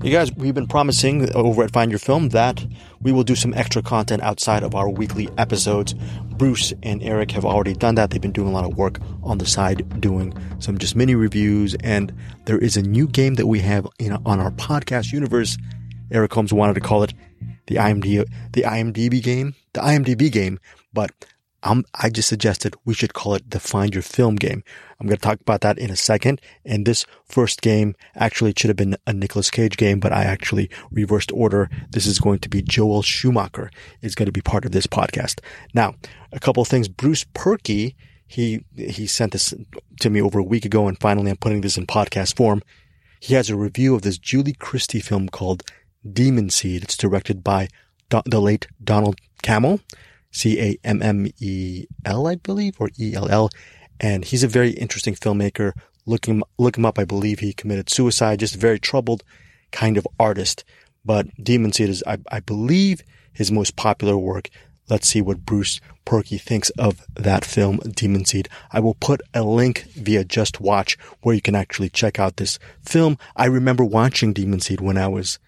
You guys, we've been promising over at Find Your Film that we will do some extra content outside of our weekly episodes. Bruce and Eric have already done that. They've been doing a lot of work on the side, doing some just mini reviews. And there is a new game that we have in, on our podcast universe. Eric Holmes wanted to call it the IMDb, the IMDb game, the IMDb game, but I'm, I just suggested we should call it the Find Your Film game. I'm going to talk about that in a second. And this first game actually should have been a Nicolas Cage game, but I actually reversed order. This is going to be Joel Schumacher is going to be part of this podcast. Now, a couple of things. Bruce Purkey, he, he sent this to me over a week ago and finally I'm putting this in podcast form. He has a review of this Julie Christie film called Demon Seed. It's directed by Do- the late Donald Cammell. C-A-M-M-E-L, I believe, or E-L-L. And he's a very interesting filmmaker. Look him, look him up. I believe he committed suicide, just a very troubled kind of artist. But Demon Seed is, I, I believe, his most popular work. Let's see what Bruce Purkey thinks of that film, Demon Seed. I will put a link via Just Watch where you can actually check out this film. I remember watching Demon Seed when I was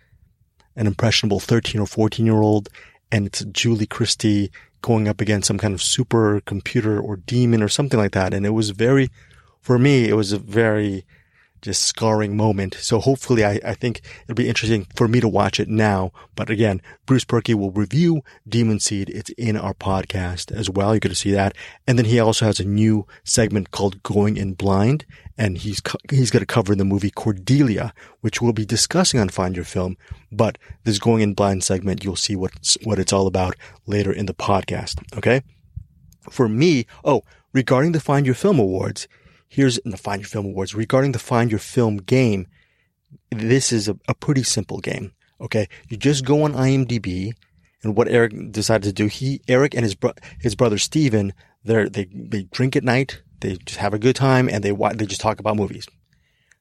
an impressionable 13 or 14 year old and it's Julie Christie going up against some kind of super computer or demon or something like that. And it was very, for me, it was a very just scarring moment. So hopefully I, I think it'll be interesting for me to watch it now. But again, Bruce Purkey will review Demon Seed. It's in our podcast as well. You're going to see that. And then he also has a new segment called Going in Blind. And he's, he's going to cover the movie Cordelia, which we'll be discussing on Find Your Film. But this Going in Blind segment, you'll see what's, what it's all about later in the podcast. Okay. For me, oh, regarding the Find Your Film Awards, here's in the Find Your Film Awards. Regarding the Find Your Film game, this is a, a pretty simple game. Okay. You just go on IMDb and what Eric decided to do, he, Eric and his bro- his brother Steven, they they, they drink at night. They just have a good time and they, they just talk about movies.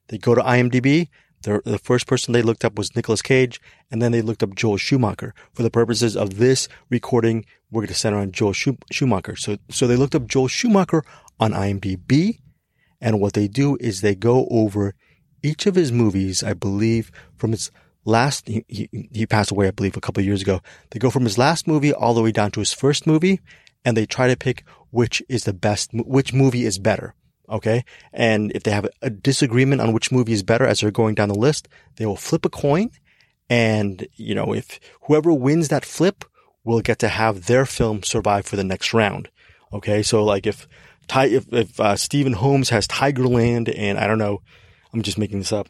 They go to IMDb. The, the first person they looked up was Nicolas Cage, and then they looked up Joel Schumacher. For the purposes of this recording, we're going to center on Joel Schumacher. So, so they looked up Joel Schumacher on IMDb, and what they do is they go over each of his movies, I believe, from his last, he, he, passed away, I believe, a couple years ago. They go from his last movie all the way down to his first movie, and they try to pick which is the best, which movie is better. Okay. And if they have a disagreement on which movie is better as they're going down the list, they will flip a coin. And, you know, if whoever wins that flip will get to have their film survive for the next round. Okay. So like if, if, if uh, Steven Holmes has Tigerland and I don't know, I'm just making this up.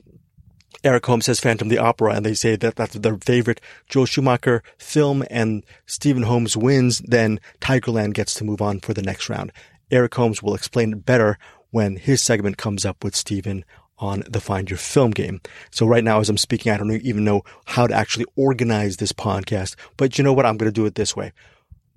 Eric Holmes has Phantom the Opera and they say that that's their favorite Joel Schumacher film and Steven Holmes wins, then Tigerland gets to move on for the next round. Eric Holmes will explain it better when his segment comes up with Steven on the Find Your Film game. So right now, as I'm speaking, I don't even know how to actually organize this podcast, but you know what? I'm going to do it this way.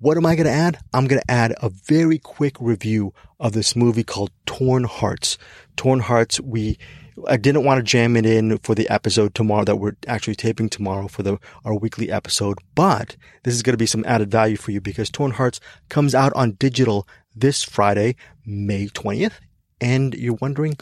What am I going to add? I'm going to add a very quick review of this movie called Torn Hearts. Torn Hearts, we, I didn't want to jam it in for the episode tomorrow that we're actually taping tomorrow for the, our weekly episode, but this is going to be some added value for you because Torn Hearts comes out on digital this Friday, May 20th. And you're wondering,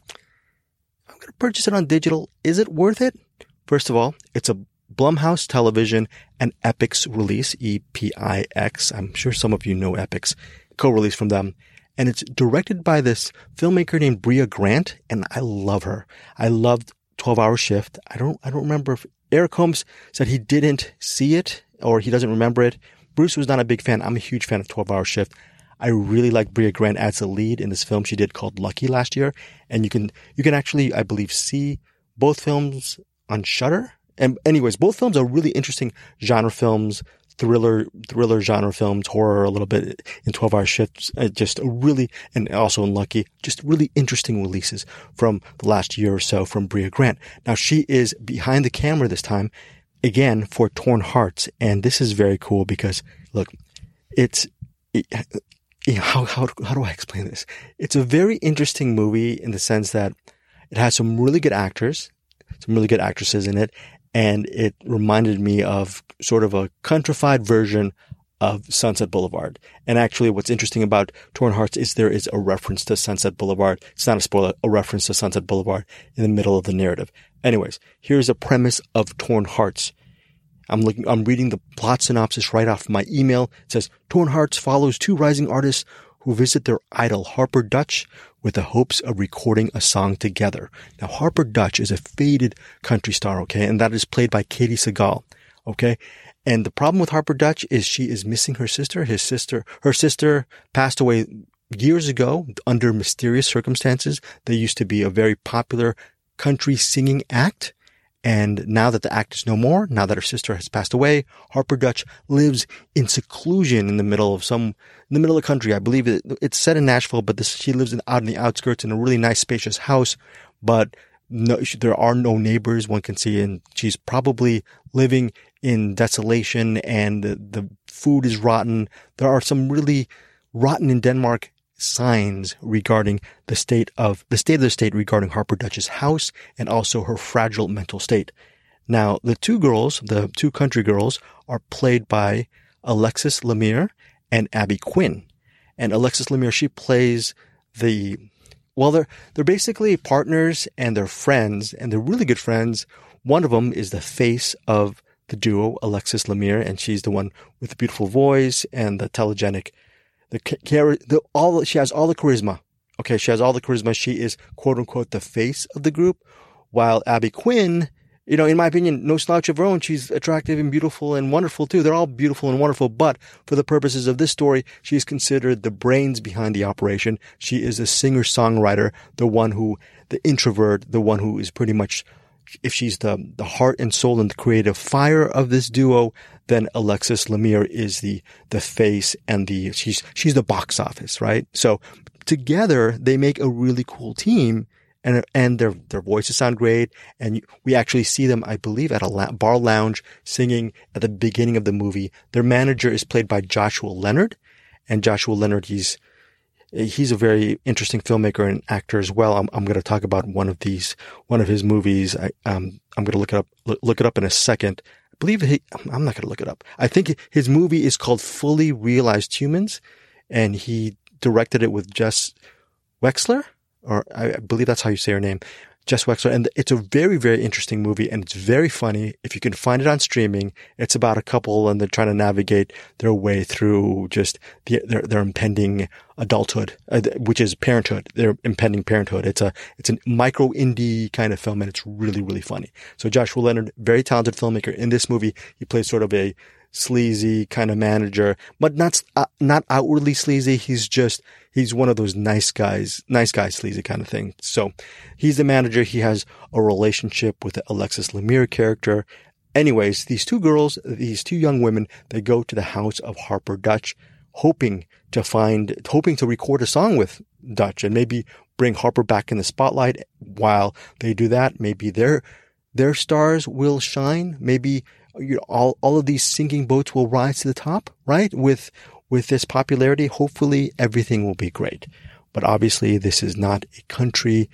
I'm going to purchase it on digital. Is it worth it? First of all, it's a Blumhouse Television and Epix release, E-P-I-X. I'm sure some of you know Epix, co-release from them. And it's directed by this filmmaker named Brea Grant, and I love her. I loved 12 Hour Shift. I don't, I don't remember if Eric Holmes said he didn't see it or he doesn't remember it. Bruce was not a big fan. I'm a huge fan of 12 Hour Shift. I really like Brea Grant as a lead in this film she did called Lucky last year. And you can, you can actually, I believe, see both films on Shudder. And anyways, both films are really interesting genre films, thriller, thriller genre films, horror a little bit in 12 hour shifts. Uh, just really, and also in Lucky, just really interesting releases from the last year or so from Brea Grant. Now she is behind the camera this time again for Torn Hearts. And this is very cool because look, it's, it, how, how, how do I explain this? It's a very interesting movie in the sense that it has some really good actors, some really good actresses in it. And it reminded me of sort of a countrified version of Sunset Boulevard. And actually, what's interesting about Torn Hearts is there is a reference to Sunset Boulevard. It's not a spoiler, a reference to Sunset Boulevard in the middle of the narrative. Anyways, here's a premise of Torn Hearts. I'm looking, I'm reading the plot synopsis right off my email. It says, Torn Hearts follows two rising artists who visit their idol Harper Dutch with the hopes of recording a song together. Now, Harper Dutch is a faded country star, okay? And that is played by Katey Sagal, okay? And the problem with Harper Dutch is she is missing her sister. His sister, her sister passed away years ago under mysterious circumstances. They used to be a very popular country singing act. And now that the act is no more, now that her sister has passed away, Harper Dutch lives in seclusion in the middle of some, in the middle of the country. I believe it, it's set in Nashville, but this, she lives in, out in the outskirts in a really nice spacious house. But no, there are no neighbors one can see, and she's probably living in desolation and the, the food is rotten. There are some really rotten in Denmark signs regarding the state of the state of the state regarding Harper Dutch's house and also her fragile mental state. Now, the two girls, the two country girls, are played by Alexxis Lemire and Abby Quinn. And Alexxis Lemire, she plays the well, they're they're basically partners and they're friends and they're really good friends. One of them is the face of the duo, Alexxis Lemire, and she's the one with the beautiful voice and the telegenic the, the all she has all the charisma. Okay, she has all the charisma. She is quote unquote the face of the group, while Abby Quinn, you know, in my opinion, no slouch of her own. She's attractive and beautiful and wonderful too. They're all beautiful and wonderful, but for the purposes of this story, she's considered the brains behind the operation. She is a singer songwriter, the one who, the introvert, the one who is pretty much if she's the, the heart and soul and the creative fire of this duo, then Alexxis Lemire is the, the face and the, she's, she's the box office, right? So together they make a really cool team and, and their, their voices sound great. And we actually see them, I believe, at a bar lounge singing at the beginning of the movie. Their manager is played by Joshua Leonard and Joshua Leonard, he's, he's a very interesting filmmaker and actor as well. I'm, I'm going to talk about one of these, one of his movies. I, um, I'm going to look it up, look it up in a second. Believe he, I'm not going to look it up. I think his movie is called Fully Realized Humans and he directed it with Jess Weixler, or I believe that's how you say her name. Jess Weixler. And it's a very, very interesting movie and it's very funny. If you can find it on streaming, it's about a couple and they're trying to navigate their way through just the, their, their impending adulthood, uh, which is parenthood, their impending parenthood. It's a, it's a micro indie kind of film and it's really, really funny. So Joshua Leonard, very talented filmmaker in this movie. He plays sort of a sleazy kind of manager, but not, uh, not outwardly sleazy. He's just, he's one of those nice guys, nice guy sleazy kind of thing. So he's the manager. He has a relationship with the Alexxis Lemire character. Anyways, these two girls, these two young women, they go to the house of Harper Dutch, hoping to find, hoping to record a song with Dutch and maybe bring Harper back in the spotlight. While they do that, maybe their, their stars will shine. Maybe you know, all, all of these sinking boats will rise to the top, right? With, with this popularity, hopefully everything will be great. But obviously this is not a country,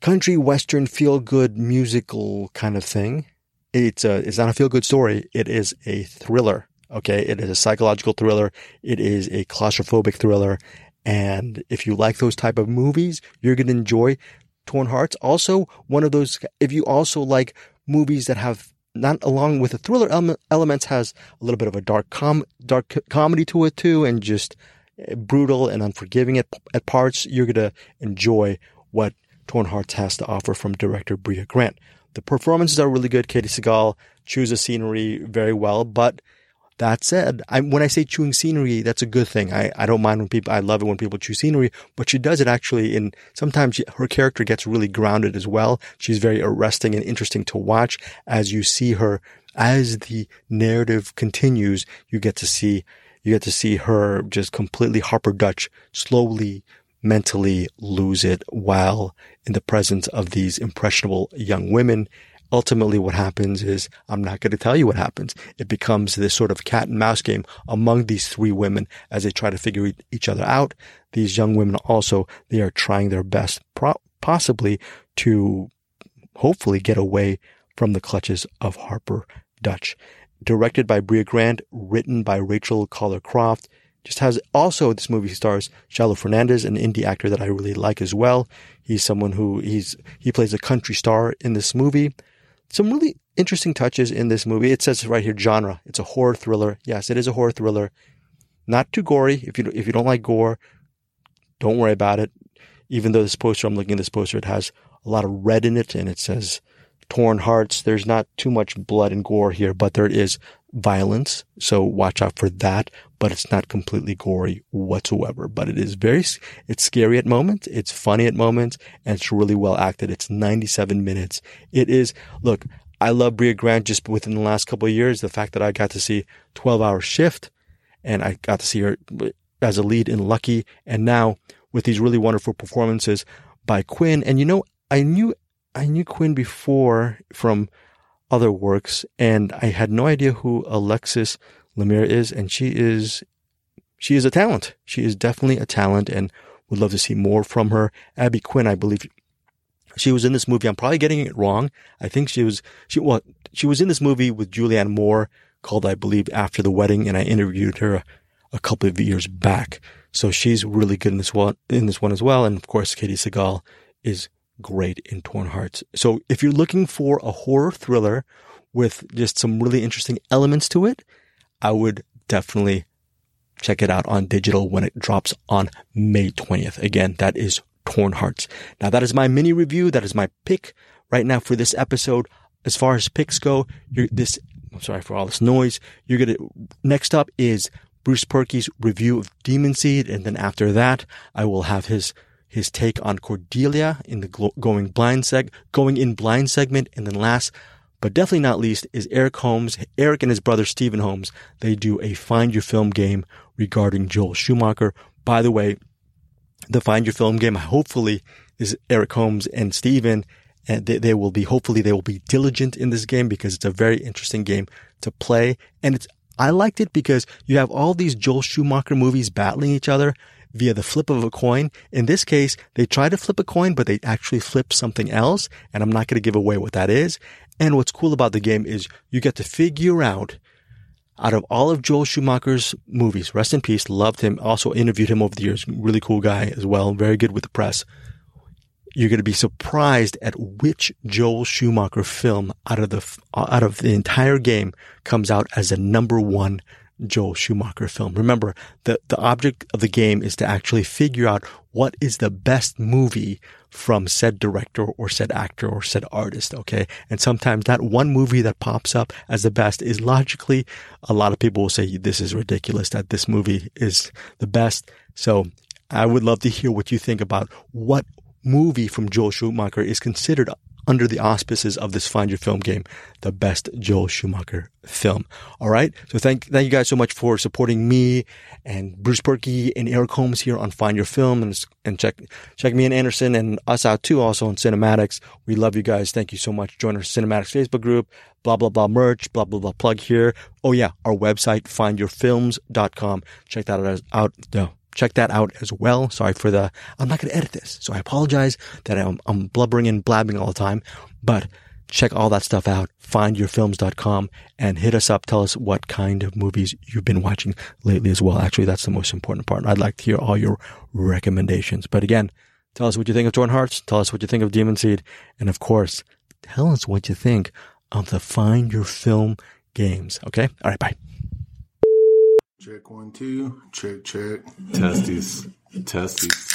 country western feel good musical kind of thing. It's a, it's not a feel good story. It is a thriller. Okay. It is a psychological thriller. It is a claustrophobic thriller. And if you like those type of movies, you're going to enjoy Torn Hearts. Also, one of those, if you also like movies that have not along with the thriller elements has a little bit of a dark com dark comedy to it too, and just eh, brutal and unforgiving at at parts. You're gonna enjoy what Torn Hearts has to offer from director Brea Grant. The performances are really good. Katey Sagal chews the scenery very well, but that said, I, when I say chewing scenery, that's a good thing. I, I don't mind when people, I love it when people chew scenery, but she does it actually in, sometimes she, her character gets really grounded as well. She's very arresting and interesting to watch as you see her, as the narrative continues, you get to see, you get to see her just completely Harper Dutch slowly mentally lose it while in the presence of these impressionable young women ultimately what happens is I'm not going to tell you what happens. It becomes this sort of cat and mouse game among these three women as they try to figure each other out. These young women also, they are trying their best pro- possibly to hopefully get away from the clutches of Harper Dutch. directed by Brea Grant, written by Rachel Koller Croft. Just has also this movie stars Shiloh Fernandez, an indie actor that I really like as well. He's someone who he's he plays a country star in this movie. Some really interesting touches in this movie. It says right here genre. It's a horror thriller. Yes, it is a horror thriller. Not too gory. If you if you don't like gore, don't worry about it. Even though this poster, I'm looking at this poster, it has a lot of red in it and it says torn hearts. There's not too much blood and gore here, but there is violence. So watch out for that, but it's not completely gory whatsoever, but it is very, it's scary at moments. It's funny at moments and it's really well acted. It's 97 minutes. It is, look, I love Brea Grant just within the last couple of years. The fact that I got to see 12 hour shift and I got to see her uh, as a lead in Lucky and now with these really wonderful performances by Quinn. And you know, I knew I knew Quinn before from other works, and I had no idea who Alexxis Lemire is, and she is she is a talent. She is definitely a talent, and would love to see more from her. Abby Quinn, I believe, she was in this movie. I'm probably getting it wrong. I think she was she well she was in this movie with Julianne Moore called I believe After the Wedding, and I interviewed her a, couple of years back. So she's really good in this one in this one as well, and of course Katey Sagal is great in Torn Hearts. So if you're looking for a horror thriller with just some really interesting elements to it, I would definitely check it out on digital when it drops on May 20th. Again, that is Torn Hearts. Now that is my mini review. That is my pick right now for this episode. As far as picks go, this, I'm sorry for all this noise. You're going to, next up is Bruce Purkey's review of Demon Seed. And then after that, I will have his his take on Cordelia in the going blind seg, going in blind segment. And then last, but definitely not least is Eric Holmes. Eric and his brother Steven Holmes. They do a find your film game regarding Joel Schumacher. By the way, the find your film game, hopefully is Eric Holmes and Steven. And they, they will be, hopefully they will be diligent in this game because it's a very interesting game to play. And it's, I liked it because you have all these Joel Schumacher movies battling each other via the flip of a coin. In this case, they try to flip a coin, but they actually flip something else. And I'm not going to give away what that is. And what's cool about the game is you get to figure out out of all of Joel Schumacher's movies, rest in peace, loved him, also interviewed him over the years, really cool guy as well, very good with the press. You're going to be surprised at which Joel Schumacher film out of the out of the entire game comes out as a number one Joel Schumacher film. Remember, the, the object of the game is to actually figure out what is the best movie from said director or said actor or said artist. Okay. And sometimes that one movie that pops up as the best is logically, a lot of people will say, this is ridiculous that this movie is the best. So I would love to hear what you think about what movie from Joel Schumacher is considered under the auspices of this Find Your Film game, the best Joel Schumacher film. All right. So thank, thank you guys so much for supporting me and Bruce Purkey and Eric Holmes here on Find Your Film and, and check, check me and Anderson and us out too also on CinemAddicts. We love you guys. Thank you so much. Join our CinemAddicts Facebook group, blah, blah, blah merch, blah, blah, blah plug here. Oh yeah. Our website, findyourfilms.com. Check that out. out check that out as well. Sorry for the, I'm not going to edit this. So I apologize that I'm, I'm blubbering and blabbing all the time, but check all that stuff out. Findyourfilms.com and hit us up. Tell us what kind of movies you've been watching lately as well. Actually, that's the most important part. I'd like to hear all your recommendations. But again, tell us what you think of Torn Hearts. Tell us what you think of Demon Seed. And of course, tell us what you think of the Find Your Film games. Okay. All right. Bye. Check one, two. Check, check. Testes. Testes.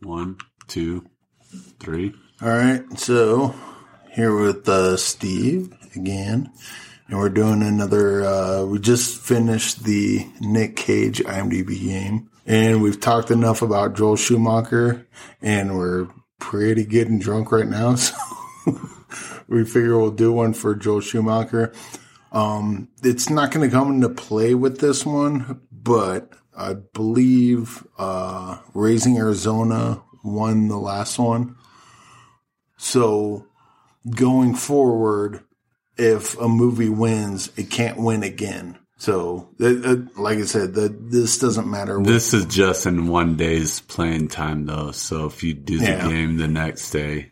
One, two, three. All right. So here with uh, Steve again. And we're doing another, uh, we just finished the Nick Cage IMDb game. And we've talked enough about Joel Schumacher. And we're pretty getting drunk right now. So we figure we'll do one for Joel Schumacher. Um, it's not going to come into play with this one, but I believe uh, Raising Arizona won the last one. So going forward, if a movie wins, it can't win again. So, it, it, like I said, that this doesn't matter. This is just in one day's playing time, though. So if you do the yeah. game the next day,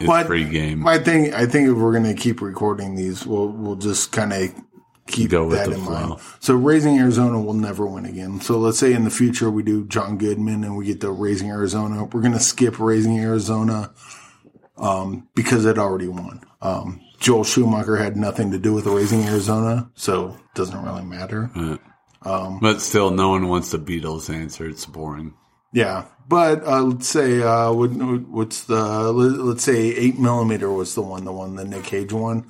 it's well, free game. I think I think if we're gonna keep recording these, we'll we'll just kind of keep Go that in flow. mind. So Raising Arizona will never win again. So let's say in the future we do John Goodman and we get to Raising Arizona. We're going to skip Raising Arizona um, because it already won. Um, Joel Schumacher had nothing to do with Raising Arizona, so it doesn't really matter. but still, no one wants the Beatles answer. It's boring. Yeah, but uh, let's say uh, what, what's the let- let's say eight millimeter was the one, the one the Nick Cage one.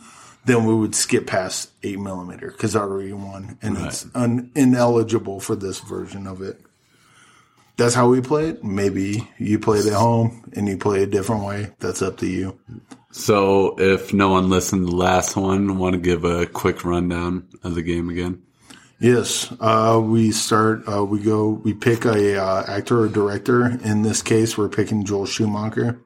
Then we would skip past eight millimeter because already won, and it's un- ineligible for this version of it. That's how we play it. Maybe you play it at home and you play a different way. That's up to you. So, if no one listened to the last one, want to give a quick rundown of the game again? Yes, uh, we start. Uh, we go. We pick a uh, actor or director. In this case, we're picking Joel Schumacher.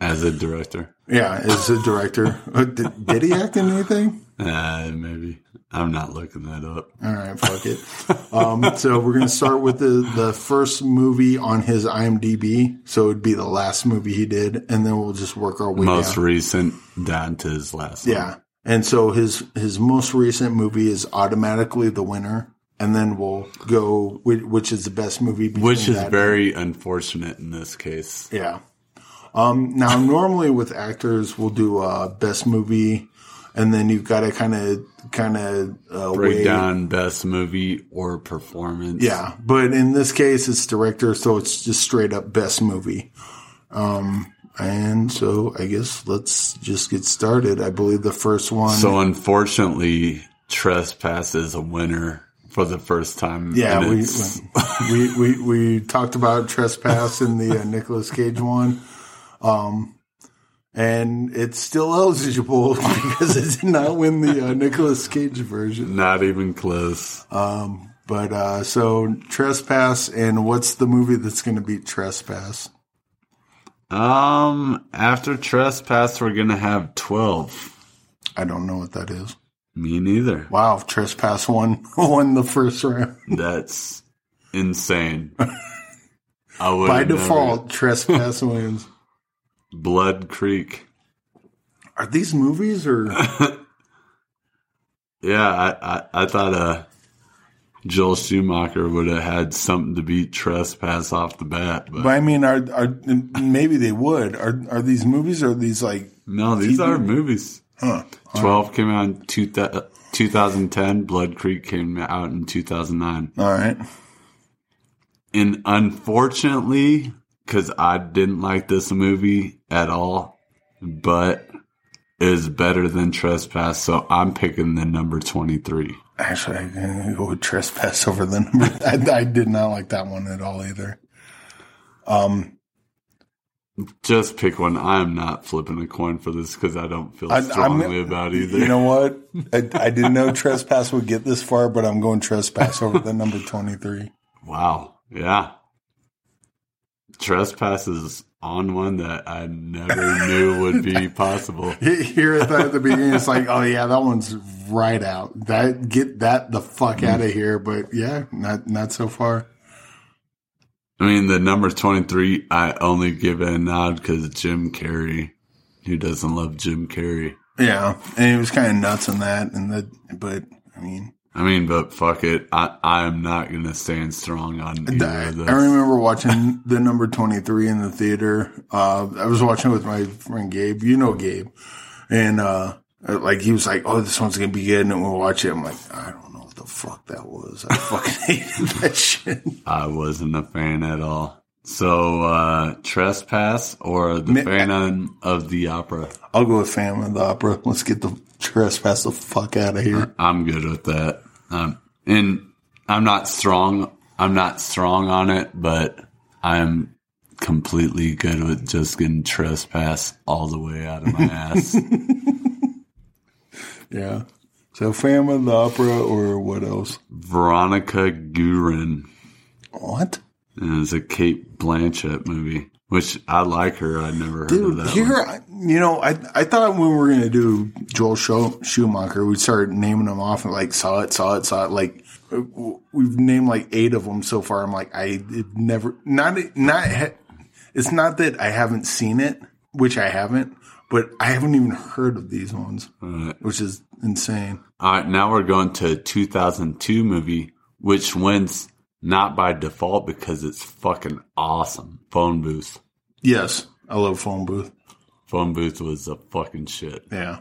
As a director, Yeah, as a director. Uh, did, did he act in anything? uh, maybe I'm not looking that up. All right, fuck it. Um, so we're gonna start with the the first movie on his IMDb. So it'd be the last movie he did, and then we'll just work our way Most down. recent down to his last. one. And so his his most recent movie is automatically the winner, and then we'll go which, which is the best movie. which is very unfortunate in this case. yeah. Um, now normally with actors, we'll do uh, best movie, and then you've got to kind of kind of uh, Break weigh- down best movie or performance. Yeah, but in this case, it's director, so it's just straight up best movie. Um, and so I guess let's just get started. I believe the first one. So unfortunately, Trespass is a winner for the first time. yeah, we, we we we talked about trespass in the uh, Nicolas Cage one. Um, and it's still eligible because it did not win the uh, Nicolas Cage version. not even close. But uh, so trespass, and what's the movie that's going to beat trespass? Um, after Trespass, we're gonna have twelve. I don't know what that is. Me neither. Wow, trespass won won the first round That's insane. I would by default. Trespass wins. Blood Creek. Are these movies or Yeah, I, I, I thought uh, Joel Schumacher would have had something to beat Trespass off the bat, but But I mean, are are maybe they would? Are are these movies? Or are these like? no, these TV? are movies. Huh. 12 came out in two thou- 2010. Blood Creek came out in 2009. All right. And unfortunately, because I didn't like this movie at all, but is better than Trespass, so I'm picking the number 23. Actually, I'm go with trespass over the number. I, I did not like that one at all either. Um, Just pick one. I'm not flipping a coin for this because I don't feel I- strongly about either. you know what? I, I didn't know trespass would get this far, but I'm going trespass over the number twenty three. wow. Yeah. Trespass is on one that I never knew would be possible. Here at the, at the beginning, it's like, oh yeah, that one's right out. That get that the fuck hmm. out of here. But yeah, not not so far. I mean, the number 23, I only give it a nod because Jim Carrey. Who doesn't love Jim Carrey? Yeah, and it was kind of nuts in that, and the but I mean, I mean, but fuck it. I, I am not going to stand strong on either I, of those. I remember watching the number twenty three in the theater. Uh, I was watching it with my friend Gabe. You know Gabe, and uh, like he was like, "Oh, this one's gonna be good," and we'll watch it. I'm like, I don't know what the fuck that was. I fucking hated that shit. I wasn't a fan at all. So, uh, Trespass or The Mi- Phantom of the Opera? I'll go with Phantom of the Opera. Let's get the trespass the fuck out of here. I'm good with that. Um, and I'm not strong. I'm not strong on it, but I'm completely good with just getting Trespass all the way out of my ass. Yeah. So Phantom of the Opera or what else? Veronica Guerin. What? And it's a Cate Blanchett movie, which I like her. I never heard of that here, one. I, you know, I I thought when we were gonna do Joel Schumacher, we'd start naming them off and like saw it, saw it, saw it. Like we've named like eight of them so far. I'm like, I never, not not. It's not that I haven't seen it, which I haven't, but I haven't even heard of these ones, Right. which is insane. All right, now we're going to 2002 movie, which wins not by default because it's fucking awesome. Phone Booth. Yes, I love phone booth. Phone Booth was a fucking shit. Yeah.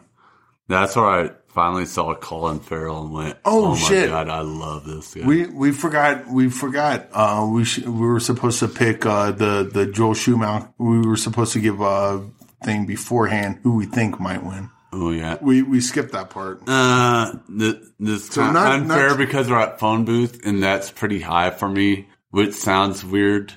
That's where I finally saw Colin Farrell and went, Oh, "Oh, my shit. god, I love this guy." We we forgot we forgot uh we sh- we were supposed to pick uh the the Joel Schumacher we were supposed to give a thing beforehand who we think might win. Oh yeah. We we skipped that part. Uh, th- this kind not- unfair not- because we're at phone booth, and that's pretty high for me, which sounds weird.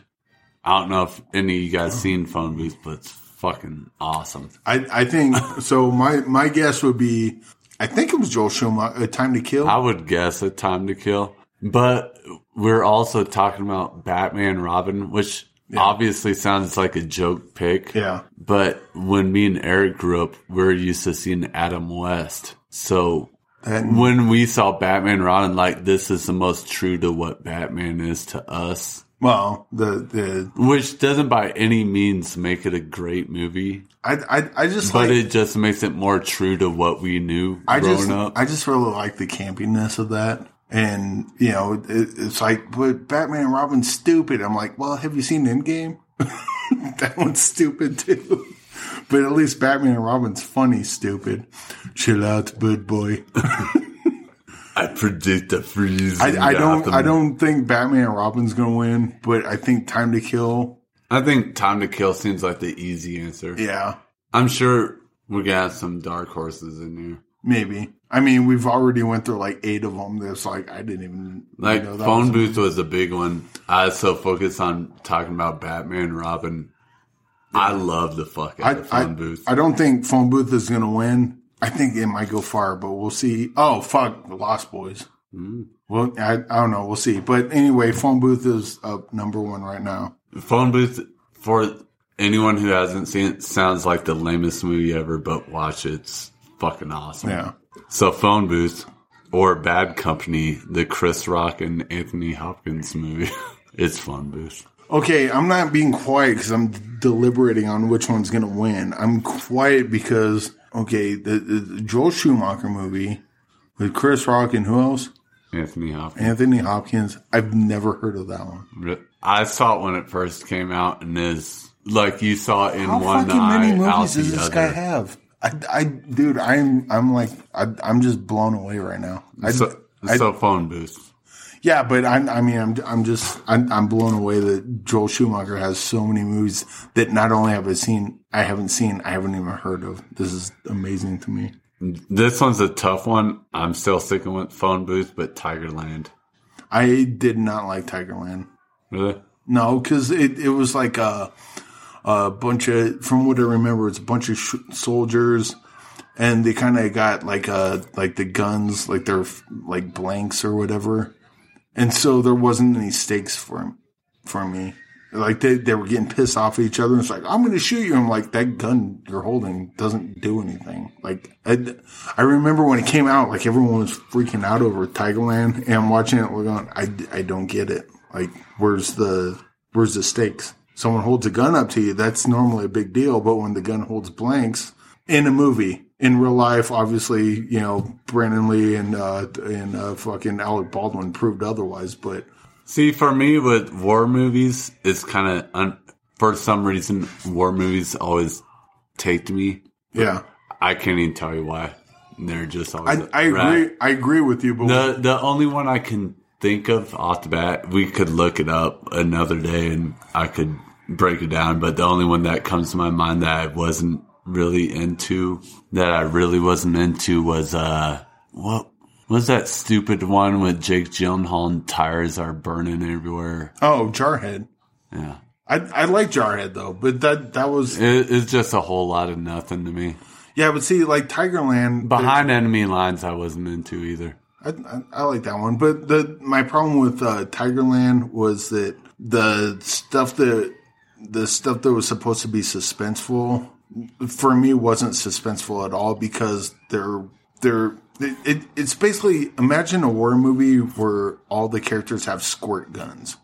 I don't know if any of you guys seen phone booth, but it's fucking awesome. I I think so my my guess would be I think it was Joel Schumacher uh, Time to Kill. I would guess a time to kill, but we're also talking about Batman Robin, which obviously sounds like a joke pick. yeah. But when me and Eric grew up, we are used to seeing Adam West. So And when we saw Batman Robin, like this is the most true to what Batman is to us. well, the the Which doesn't by any means make it a great movie, I I, I just but like it just makes it more true to what we knew I just up. I just really like the campiness of that. And you know, it, it's like, but Batman and Robin's stupid. I'm like, well, have you seen Endgame? that one's stupid too. But at least Batman and Robin's funny, stupid. Chill out, bud boy. I predict a freeze. I, I don't. I don't think Batman and Robin's gonna win, but I think Time to Kill. I think Time to Kill seems like the easy answer. Yeah, I'm sure we got some dark horses in there. Maybe. I mean, we've already went through like eight of them. That's like I didn't even Like know that phone was- booth was a big one. I was so focused on talking about Batman Robin. I love the fuck out I, of phone I, booth. I don't think phone booth is going to win. I think it might go far, but we'll see. Oh, fuck, the Lost Boys. Mm. Well, I, I don't know. We'll see. But anyway, phone booth is up number one right now. phone booth for anyone who hasn't seen it sounds like the lamest movie ever, but watch it. It's fucking awesome. Yeah. So phone booth or Bad Company, the Chris Rock and Anthony Hopkins movie. it's phone booth. Okay, I'm not being quiet because I'm deliberating on which one's going to win. I'm quiet because, okay, the, the Joel Schumacher movie with Chris Rock and who else? Anthony Hopkins. Anthony Hopkins. I've never heard of that one. I saw it when it first came out, and is like you saw it in How one fucking eye, many out movies does this other. guy have? I, I, dude, I'm, I'm like, I, I'm just blown away right now. I, So, I- so phone booth. yeah, but I'm, I mean, I'm, I'm just, I'm, I'm blown away that Joel Schumacher has so many movies that not only have I seen, I haven't seen, I haven't even heard of. This is amazing to me. This one's a tough one. I'm still sticking with phone booth, but Tigerland. I did not like Tigerland. Really? No, because it, it was like a, a bunch of, from what I remember, it's a bunch of sh- soldiers, and they kind of got like uh like the guns, like they're like blanks or whatever, and so there wasn't any stakes for for me. Like they, they were getting pissed off at each other. And it's like I'm going to shoot you. I'm like that gun you're holding doesn't do anything. Like I, I remember when it came out, like everyone was freaking out over Tigerland, and I'm watching it. We're going, I, I don't get it. Like where's the where's the stakes? Someone holds a gun up to you. That's normally a big deal. But when the gun holds blanks in a movie, in real life, obviously, you know, Brandon Lee and uh, and uh, fucking Alec Baldwin proved otherwise. But See, for me with war movies, it's kind of un- for some reason war movies always take to me. yeah, I can't even tell you why. They're just always. I, I agree. I agree with you. But The the only one I can think of off the bat, we could look it up another day and I could break it down. But the only one that comes to my mind that I wasn't really into, that I really wasn't into, was uh, what was that stupid one with Jake Gyllenhaal and tires are burning everywhere? oh, Jarhead. Yeah, I I like Jarhead though, but that that was it, it's just a whole lot of nothing to me. yeah. But see, like Tigerland, Behind enemy lines, I wasn't into either. I, I, I like that one, but the my problem with uh, Tigerland was that the stuff that the stuff that was supposed to be suspenseful for me wasn't suspenseful at all because they're they're it, it, it's basically imagine a war movie where all the characters have squirt guns.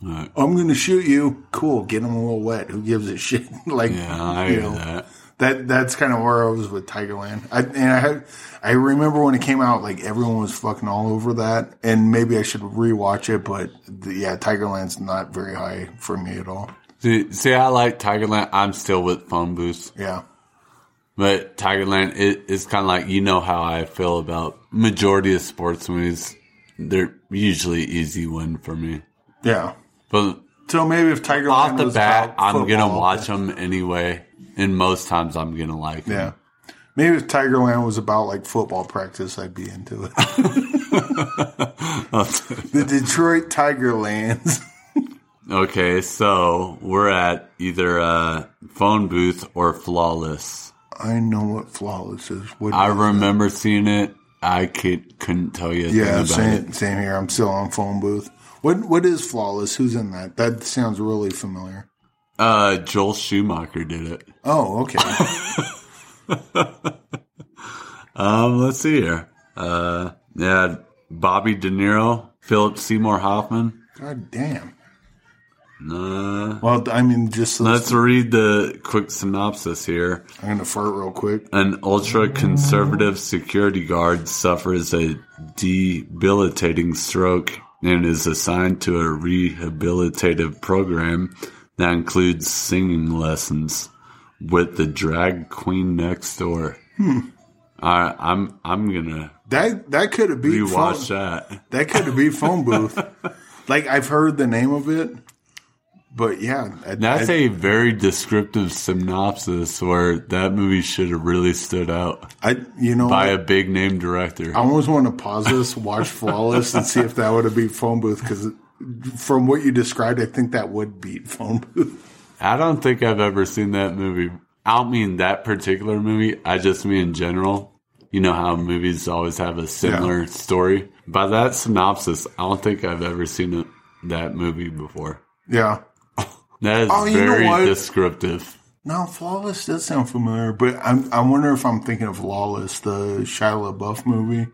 Right. I'm going to shoot you. Cool, get them a little wet. Who gives a shit? like Yeah, I you know, that. that that's kind of where I was with Tigerland. I and I had I remember when it came out, like everyone was fucking all over that, and maybe I should rewatch it. But the, yeah, Tigerland's not very high for me at all. See, see, I like Tigerland. I'm still with Phone Booth. Yeah, But Tigerland it, it's kind of like you know how I feel about majority of sports movies. They're usually easy win for me. yeah. But So maybe if Tigerland off the was bat, I'm gonna watch them anyway, and most times I'm gonna like them. Yeah. Maybe if Tigerland was about like football practice, I'd be into it. the Detroit Tigerlands. Okay, so we're at either uh, phone booth or flawless. I know what flawless is. What I is remember seeing it. I could, couldn't tell you. Yeah, same, it. same here. I'm still on phone booth. What what is flawless? Who's in that? That sounds really familiar. Uh, Joel Schumacher did it. Oh, okay. Um, let's see here. Uh, yeah, Bobby De Niro, Philip Seymour Hoffman. God damn. Well, I mean, just let's read the quick synopsis here. I'm gonna fart real quick. An ultra conservative security guard suffers a debilitating stroke and is assigned to a rehabilitative program that includes singing lessons with the drag queen next door. Hmm. I, I'm I'm gonna That that could have been phone, rewatch that. that could have been phone booth. like I've heard the name of it, but yeah, I, That's I, a very descriptive synopsis where that movie should have really stood out I you know by what? a big name director. I almost want to pause this, watch Flawless, and see if that would have beat phone booth because from what you described, I think that would beat phone booth. I don't think I've ever seen that movie. I don't mean that particular movie. I just mean in general. You know how movies always have a similar story. By that synopsis, I don't think I've ever seen it, that movie before. Yeah. That is Oh, you know very descriptive. Now, Flawless does sound familiar, but I'm, I wonder if I'm thinking of Lawless, the Shia LaBeouf movie.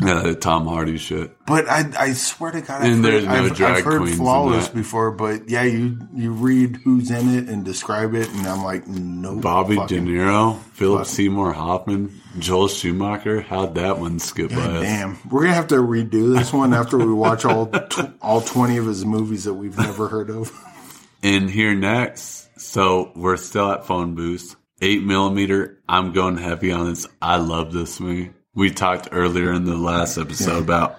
Yeah, the Tom Hardy shit. But I, I swear to God, I've And heard, there's no I've, drag I've heard queens Flawless before. But yeah, you you read who's in it and describe it, and I'm like, no, Bobby De Niro, Philip. Seymour Hoffman, Joel Schumacher. How'd that one skip by us? Damn, we're gonna have to redo this one after we watch all tw- all twenty of his movies that we've never heard of. And here next, so we're still at phone booth. Eight millimeter. I'm going heavy on this. I love this movie. We talked earlier in the last episode about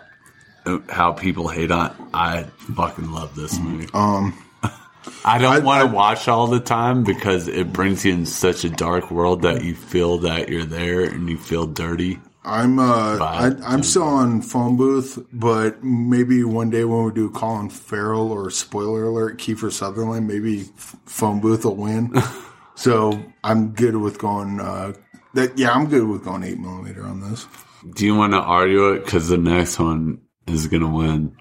how people hate on. I fucking love this movie. Um, I don't want to watch all the time because it brings you in such a dark world that you feel that you're there and you feel dirty. I'm uh, I, I'm still on phone booth, but maybe one day when we do Colin Farrell or spoiler alert, Kiefer Sutherland, maybe phone booth will win. so I'm good with going. Uh, that yeah, I'm good with going eight millimeter on this. Do you want to argue it? Because the next one is going to win.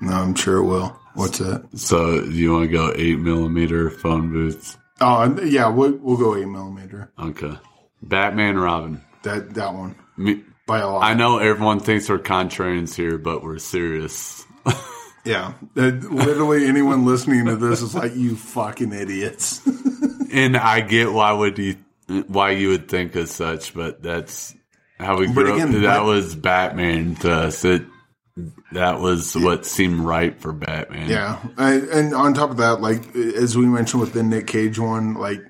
No, I'm sure it will. What's that? So do you want to go eight millimeter phone booths? Oh, yeah, we'll we'll go eight millimeter. Okay. Batman Robin. That that one Me, by a lot. I know everyone thinks we're contrarians here, but we're serious. Yeah, literally anyone listening to this is like you fucking idiots. And I get why would you why you would think as such, but that's how we grew again, up. That but- was Batman to us. It, that was what seemed right for Batman. Yeah, I, and on top of that, like as we mentioned with the Nick Cage one, like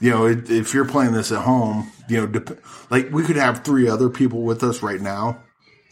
you know, it, if you're playing this at home, you know, dep- like we could have three other people with us right now.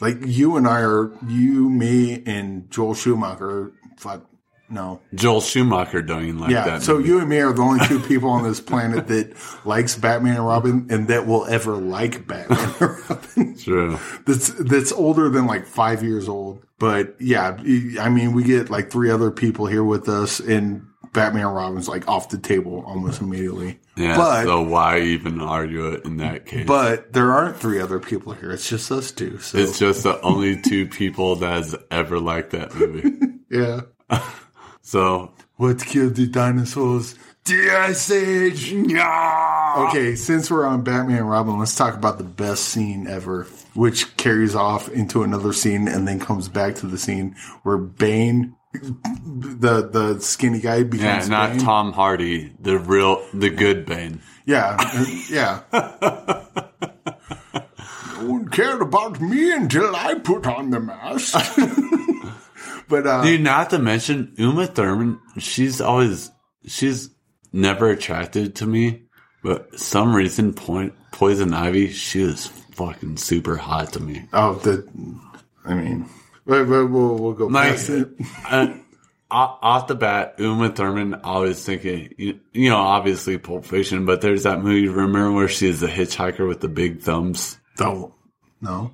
Like you and I are you, me, and Joel Schumacher. Fuck no, Joel Schumacher don't even like yeah. that. So movie. you and me are the only two people on this planet that likes Batman and Robin, and that will ever like Batman and Robin True. that's that's older than like five years old. But yeah, I mean, we get like three other people here with us, and Batman and Robin's like off the table almost immediately. Yeah. but so why even argue it in that case? but there aren't three other people here. It's just us two. So it's just the only two people that has ever liked that movie. yeah. So What killed the dinosaurs? The Ice Age. Okay, since we're on Batman and Robin, let's talk about the best scene ever, which carries off into another scene and then comes back to the scene where Bane the the skinny guy Yeah, becomes not Bane. Tom Hardy, the real, the good Bane. Yeah, uh, yeah. no one cared about me until I put on the mask. but uh, Dude, not to mention Uma Thurman. She's always she's never attracted to me, but some reason point Poison Ivy. She is fucking super hot to me. oh, the I mean, but, but we'll we'll go Like past it. uh, off the bat, Uma Thurman. I was thinking, you, you know, obviously Pulp Fiction, but there's that movie. Remember where she is the hitchhiker with the big thumbs? No, no.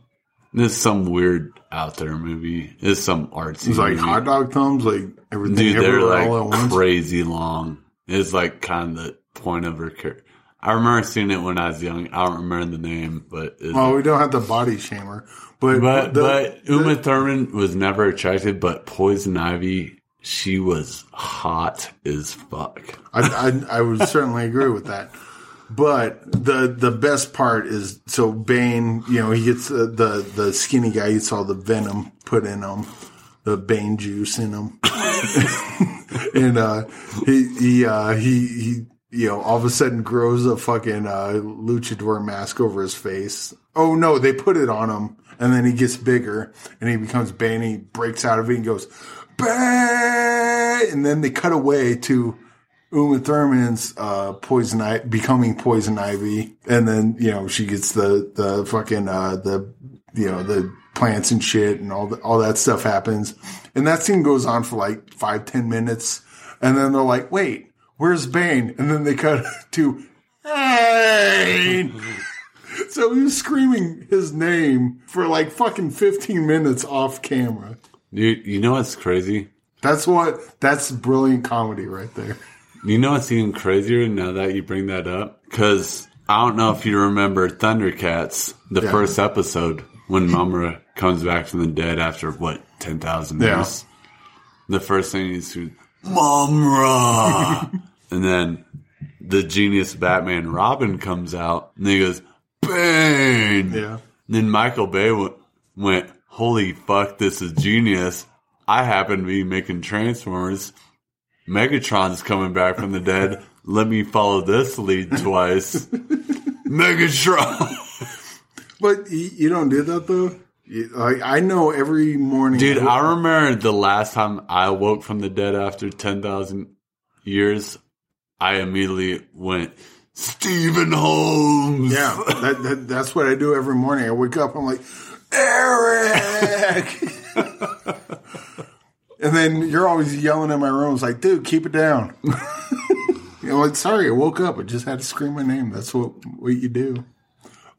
It's some weird out there movie. It's some artsy. It's like movie. hot dog thumbs, like everything Dude, they're everywhere all at like crazy long. It's like kind of the point of her career. I remember seeing it when I was young. I don't remember the name, but it's, Well, we don't have the body shamer. but but the- but Uma the- Thurman was never attractive. But Poison Ivy, she was hot as fuck. I, I I would certainly agree with that. But the the best part is so Bane, you know, he gets the the, the skinny guy gets all the venom put in him, the Bane juice in him, and uh, he he uh, he he you know all of a sudden grows a fucking uh, luchador mask over his face. Oh no, they put it on him, and then he gets bigger and he becomes Bane. He breaks out of it and goes and then they cut away to Uma Thurman's uh, poison I- becoming poison ivy, and then you know she gets the the fucking uh, the you know the plants and shit, and all the, all that stuff happens, and that scene goes on for like five ten minutes, and then they're like, wait, where's Bane? And then they cut to Bane. so he was screaming his name for like fucking fifteen minutes off camera. You you know what's crazy? That's what. That's brilliant comedy right there. You know what's even crazier now that you bring that up? Because I don't know if you remember Thundercats, the Yeah. first episode when Mumm-Ra comes back from the dead after what ten thousand Yeah. years. The first thing he's to Mumm-Ra, and then the genius Batman Robin comes out, and he goes Bane. Yeah. Then Michael Bay w- went, "Holy fuck, this is genius!" I happen to be making Transformers. Megatron's coming back from the dead. Let me follow this lead twice. Megatron, But you, you don't do that though. Like I know every morning, dude. I remember the last time I woke from the dead after ten thousand years. I immediately went Steven Holmes. yeah, that, that, that's what I do every morning. I wake up, I'm like, Eric, and then you're always yelling in my room. It's like, dude, keep it down. you know, like, sorry, I woke up. I just had to scream my name. That's what what you do.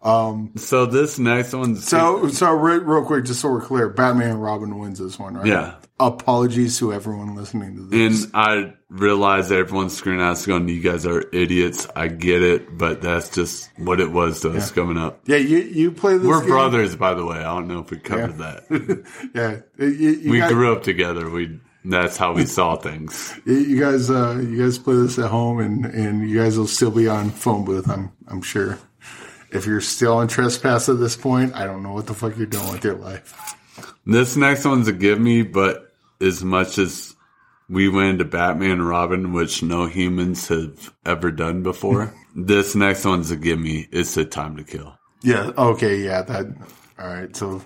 So this next one. So, so real, real quick, just so we're clear, Batman and Robin wins this one, right? yeah. Apologies to everyone listening to this. And I realize that everyone's screwing out going, you guys are idiots. I get it, but that's just what it was to us coming up. yeah, you you play this. We're game? brothers, by the way. I don't know if we covered that. Yeah, you, you We guys, grew up together. We that's how we saw things. you guys, uh, you guys play this at home, and and you guys will still be on phone booth. I'm I'm sure. If you're still in trespass at this point, I don't know what the fuck you're doing with your life. This next one's a give me, but as much as we went into Batman and Robin, which no humans have ever done before, this next one's a give me. It's a time to kill. Yeah. Okay. Yeah. That. All right. So,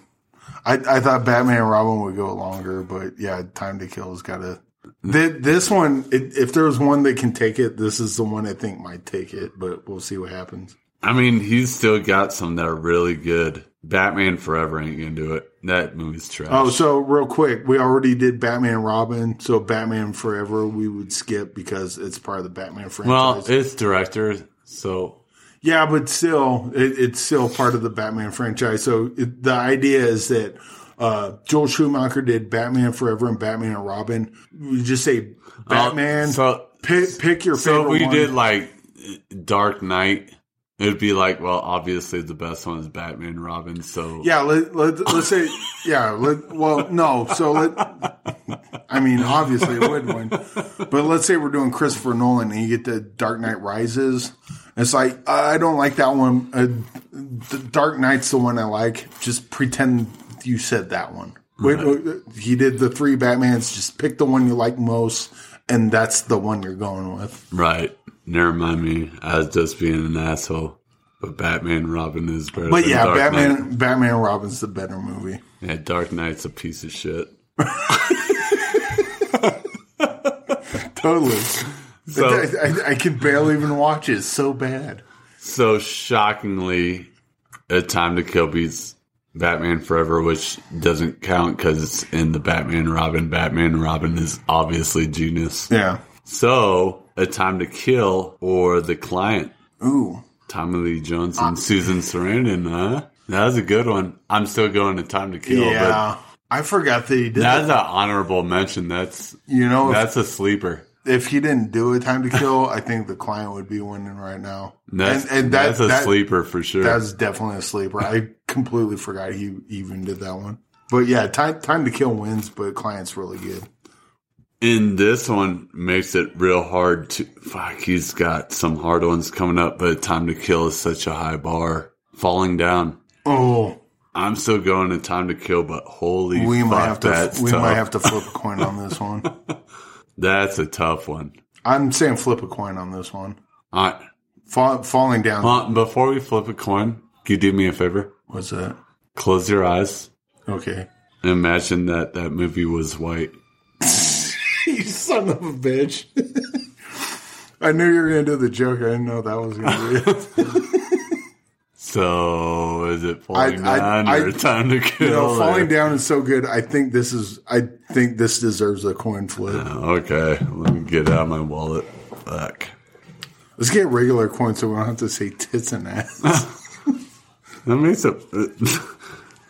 I I thought Batman and Robin would go longer, but yeah, Time to Kill has got to. This one, it, if there was one that can take it, this is the one I think might take it, but we'll see what happens. I mean, he's still got some that are really good. Batman Forever ain't gonna do it. That movie's trash. Oh, so real quick, we already did Batman and Robin, so Batman Forever we would skip because it's part of the Batman franchise. well, it's director, so yeah, but still, it, it's still part of the Batman franchise. So it, the idea is that uh, Joel Schumacher did Batman Forever and Batman and Robin. We just say Batman. Uh, so pick, pick your so favorite So we one. did like Dark Knight. It'd be like, well, obviously the best one is Batman Robin. So Yeah, let, let, let's say, yeah, let, well, no. So let, I mean, obviously it would win. But let's say we're doing Christopher Nolan and you get the Dark Knight Rises. It's like, I don't like that one. Uh, the Dark Knight's the one I like. Just pretend you said that one. Wait, wait, he did the three Batmans. Just pick the one you like most, and that's the one you're going with. Right. Never mind me. I was just being an asshole. But Batman Robin is better. But than yeah, Dark Batman, Knight. Batman Robin's the better movie. Yeah, Dark Knight's a piece of shit. Totally. So, I, I, I can barely even watch it. It's so bad. so shockingly, A Time to Kill beats Batman Forever, which doesn't count because it's in the Batman Robin. Batman Robin is obviously genius. Yeah. So, A Time to Kill or The Client, Ooh. Tommy Lee Jones and Susan Sarandon, huh? That was a good one. I'm still going to Time to Kill, Yeah. I forgot that he did that's that. an honorable mention. That's You know, if, that's a sleeper. if he didn't do a time to kill, I think the client would be winning right now. That's, and, and that, that's a that- sleeper for sure. That's definitely a sleeper. I completely forgot he even did that one. But yeah, time time to kill wins, but client's really good. In this one makes it real hard to fuck. He's got some hard ones coming up, but Time to Kill is such a high bar. Falling down. Oh, I'm still going to Time to Kill, but holy we fuck, might have to we tough. might have to flip a coin on this one. That's a tough one. I'm saying flip a coin on this one. All right. Fall, falling down. Uh, before we flip a coin, can you do me a favor? What's that? Close your eyes Okay. and imagine that that movie was white. Son of a bitch. I knew you were gonna do the joke. I didn't know that was gonna be it. So is it falling I- down I- or time to kill? You know, or- falling down is so good. I think this is. I think this deserves a coin flip. Oh, okay, let me get out of my wallet. Fuck. Let's get regular coins so we don't have to say tits and ass. That makes it.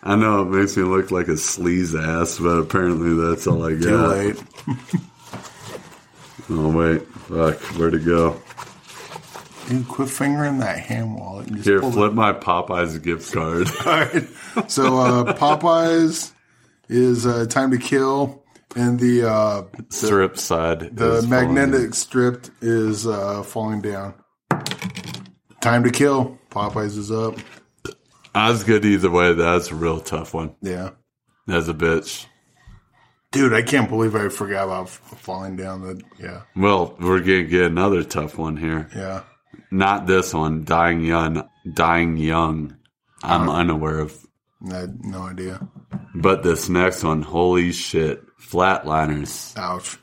I know it makes me look like a sleaze ass, but apparently that's all I Too got. late. Oh wait, fuck, where'd it go? Dude, quit fingering that hand wallet. And just Here, pull flip my Popeyes gift card. All right. So uh, Popeyes is uh, time to kill, and the uh, Strip side. the magnetic strip is uh, falling down. Time to kill. Popeyes is up. I was good either way. That's a real tough one. Yeah. That's a bitch. Dude, I can't believe I forgot about falling down. The yeah, Well, we're gonna get another tough one here. yeah. Not this one. Dying young. Dying young. I'm Uh-huh. unaware of. I had no idea. But this next one, holy shit, flatliners. Ouch.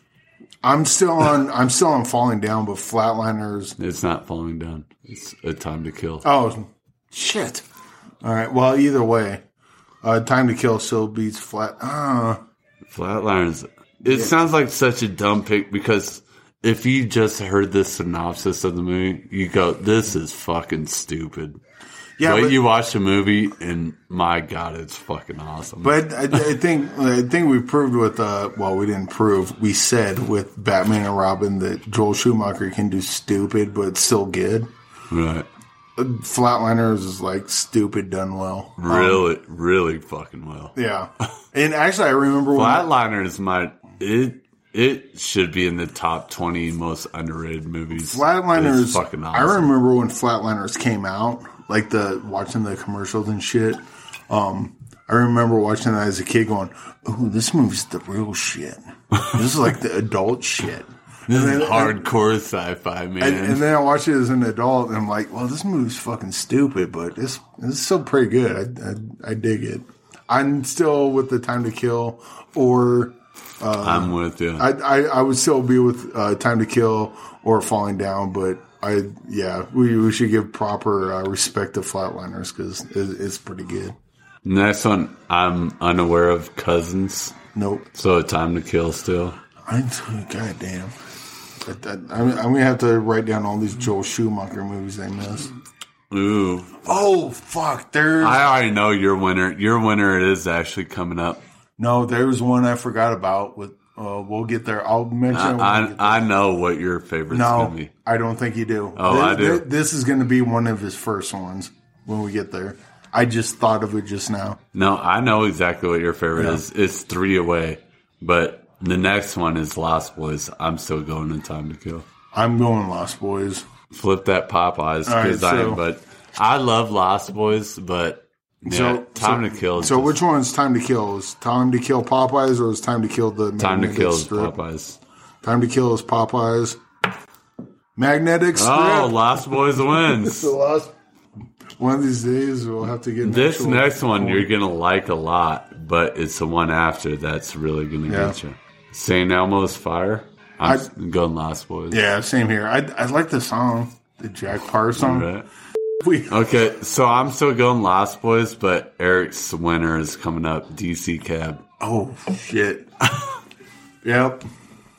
I'm still on. I'm still on falling down, but flatliners. It's not falling down. It's a time to kill. Oh, shit. All right. Well, either way, uh, time to kill still beats flat. Uh, Flatliners. It sounds like such a dumb pick because if you just heard the synopsis of the movie, you go, "This is fucking stupid." yeah, but, but, you watch the movie, and my god, it's fucking awesome. but I, I think I think we proved with. Uh, well, we didn't prove. We said with Batman and Robin that Joel Schumacher can do stupid, but still good. right, Flatliners is like stupid done well. really, really fucking well. Yeah, and actually, I remember when Flatliners might it. It should be in the top twenty most underrated movies. Flatliners. It's fucking awesome. I remember when Flatliners came out, like the watching the commercials and shit. Um, I remember watching that as a kid, going, "Ooh, this movie's the real shit. This is like the adult shit." This And is then- hardcore sci-fi, man. And, and then I watch it as an adult, and I'm like, "Well, this movie's fucking stupid, but it's it's still pretty good. I, I I dig it. I'm still with the Time to Kill, or I'm with you. I, I, I would still be with uh, Time to Kill or Falling Down, but I yeah we, we should give proper uh, respect to Flatliners because it, it's pretty good. Next one, I'm unaware of cousins. Nope, So time to kill still. I'm goddamn. I'm, I'm gonna have to write down all these Joel Schumacher movies I missed. Ooh. Oh fuck! There's I already know your winner. Your winner is actually coming up. no, there was one I forgot about. With uh, we'll get there. I'll mention. we I. I know what your favorite's gonna no. I don't think you do. Oh, Thi- I do. thi- This is going to be one of his first ones when we get there. I just thought of it just now. No, I know exactly what your favorite Yeah. is. It's three away. But the next one is Lost Boys. I'm still going in time to kill. I'm going Lost Boys. Flip that Popeyes right, because I but I love Lost Boys, but Yeah, Time to Kill So just- which one's Time to Kill? Is Time to Kill Popeyes or is Time to Kill the Time to Kill Strip? Popeyes. Time to Kill is Popeyes. Magnetic oh, Strip. Oh, Lost Boys wins. the last one of these days we'll have to get This next one you're gonna like a lot, but it's the one after that's really gonna Yeah. get you. St. Elmo's Fire. I'm going Lost Boys. Yeah, same here. I I like the song, the Jack Parr song. Right. We, Okay, so I'm still going Lost Boys, but Eric's winner is coming up. DC Cab. oh shit. yep.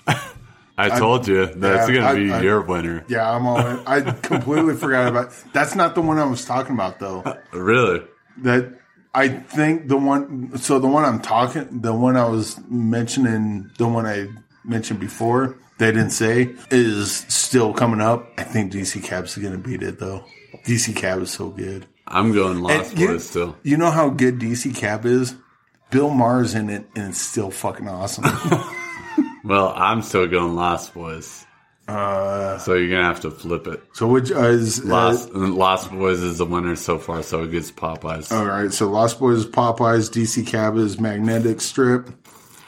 I told you that's yeah, gonna be I- I- your winner. Yeah, I'm all in. I completely forgot about. That's not the one I was talking about though. Really? That I think the one. So the one I'm talking, the one I was mentioning, the one I mentioned before, they didn't say is still coming up. I think DC Cab's gonna beat it though. DC Cab is so good. I'm going Lost And you, Boys still. you know how good DC Cab is. Bill Maher's in it, and it's still fucking awesome. Well, I'm still going Lost Boys. Uh, So you're gonna have to flip it. so which uh, is uh, Lost Lost Boys is the winner so far, so it gets Popeyes. All right, so Lost Boys Popeyes, DC Cab is Magnetic Strip,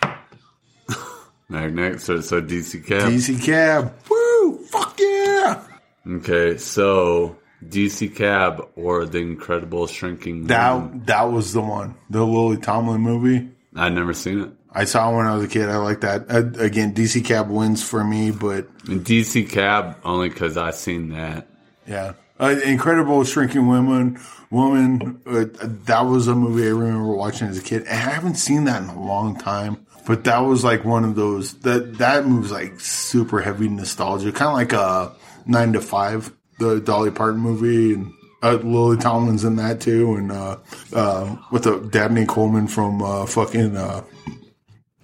Magnetic, so, so DC Cab. DC Cab. Woo! Fuck yeah! Okay, so DC Cab or The Incredible Shrinking Woman. That that was the one, the Lily Tomlin movie. I've never seen it. I saw when I was a kid. I like that. Uh, again, DC Cab wins for me, but DC Cab only because I seen that. yeah, uh, Incredible Shrinking Woman. Woman, uh, that was a movie I remember watching as a kid. And I haven't seen that in a long time. But that was like one of those that that movie's like super heavy nostalgia, kind of like a Nine to Five, the Dolly Parton movie, and uh, Lily Tomlin's in that too, and uh, uh, with the Dabney Coleman from uh, fucking uh,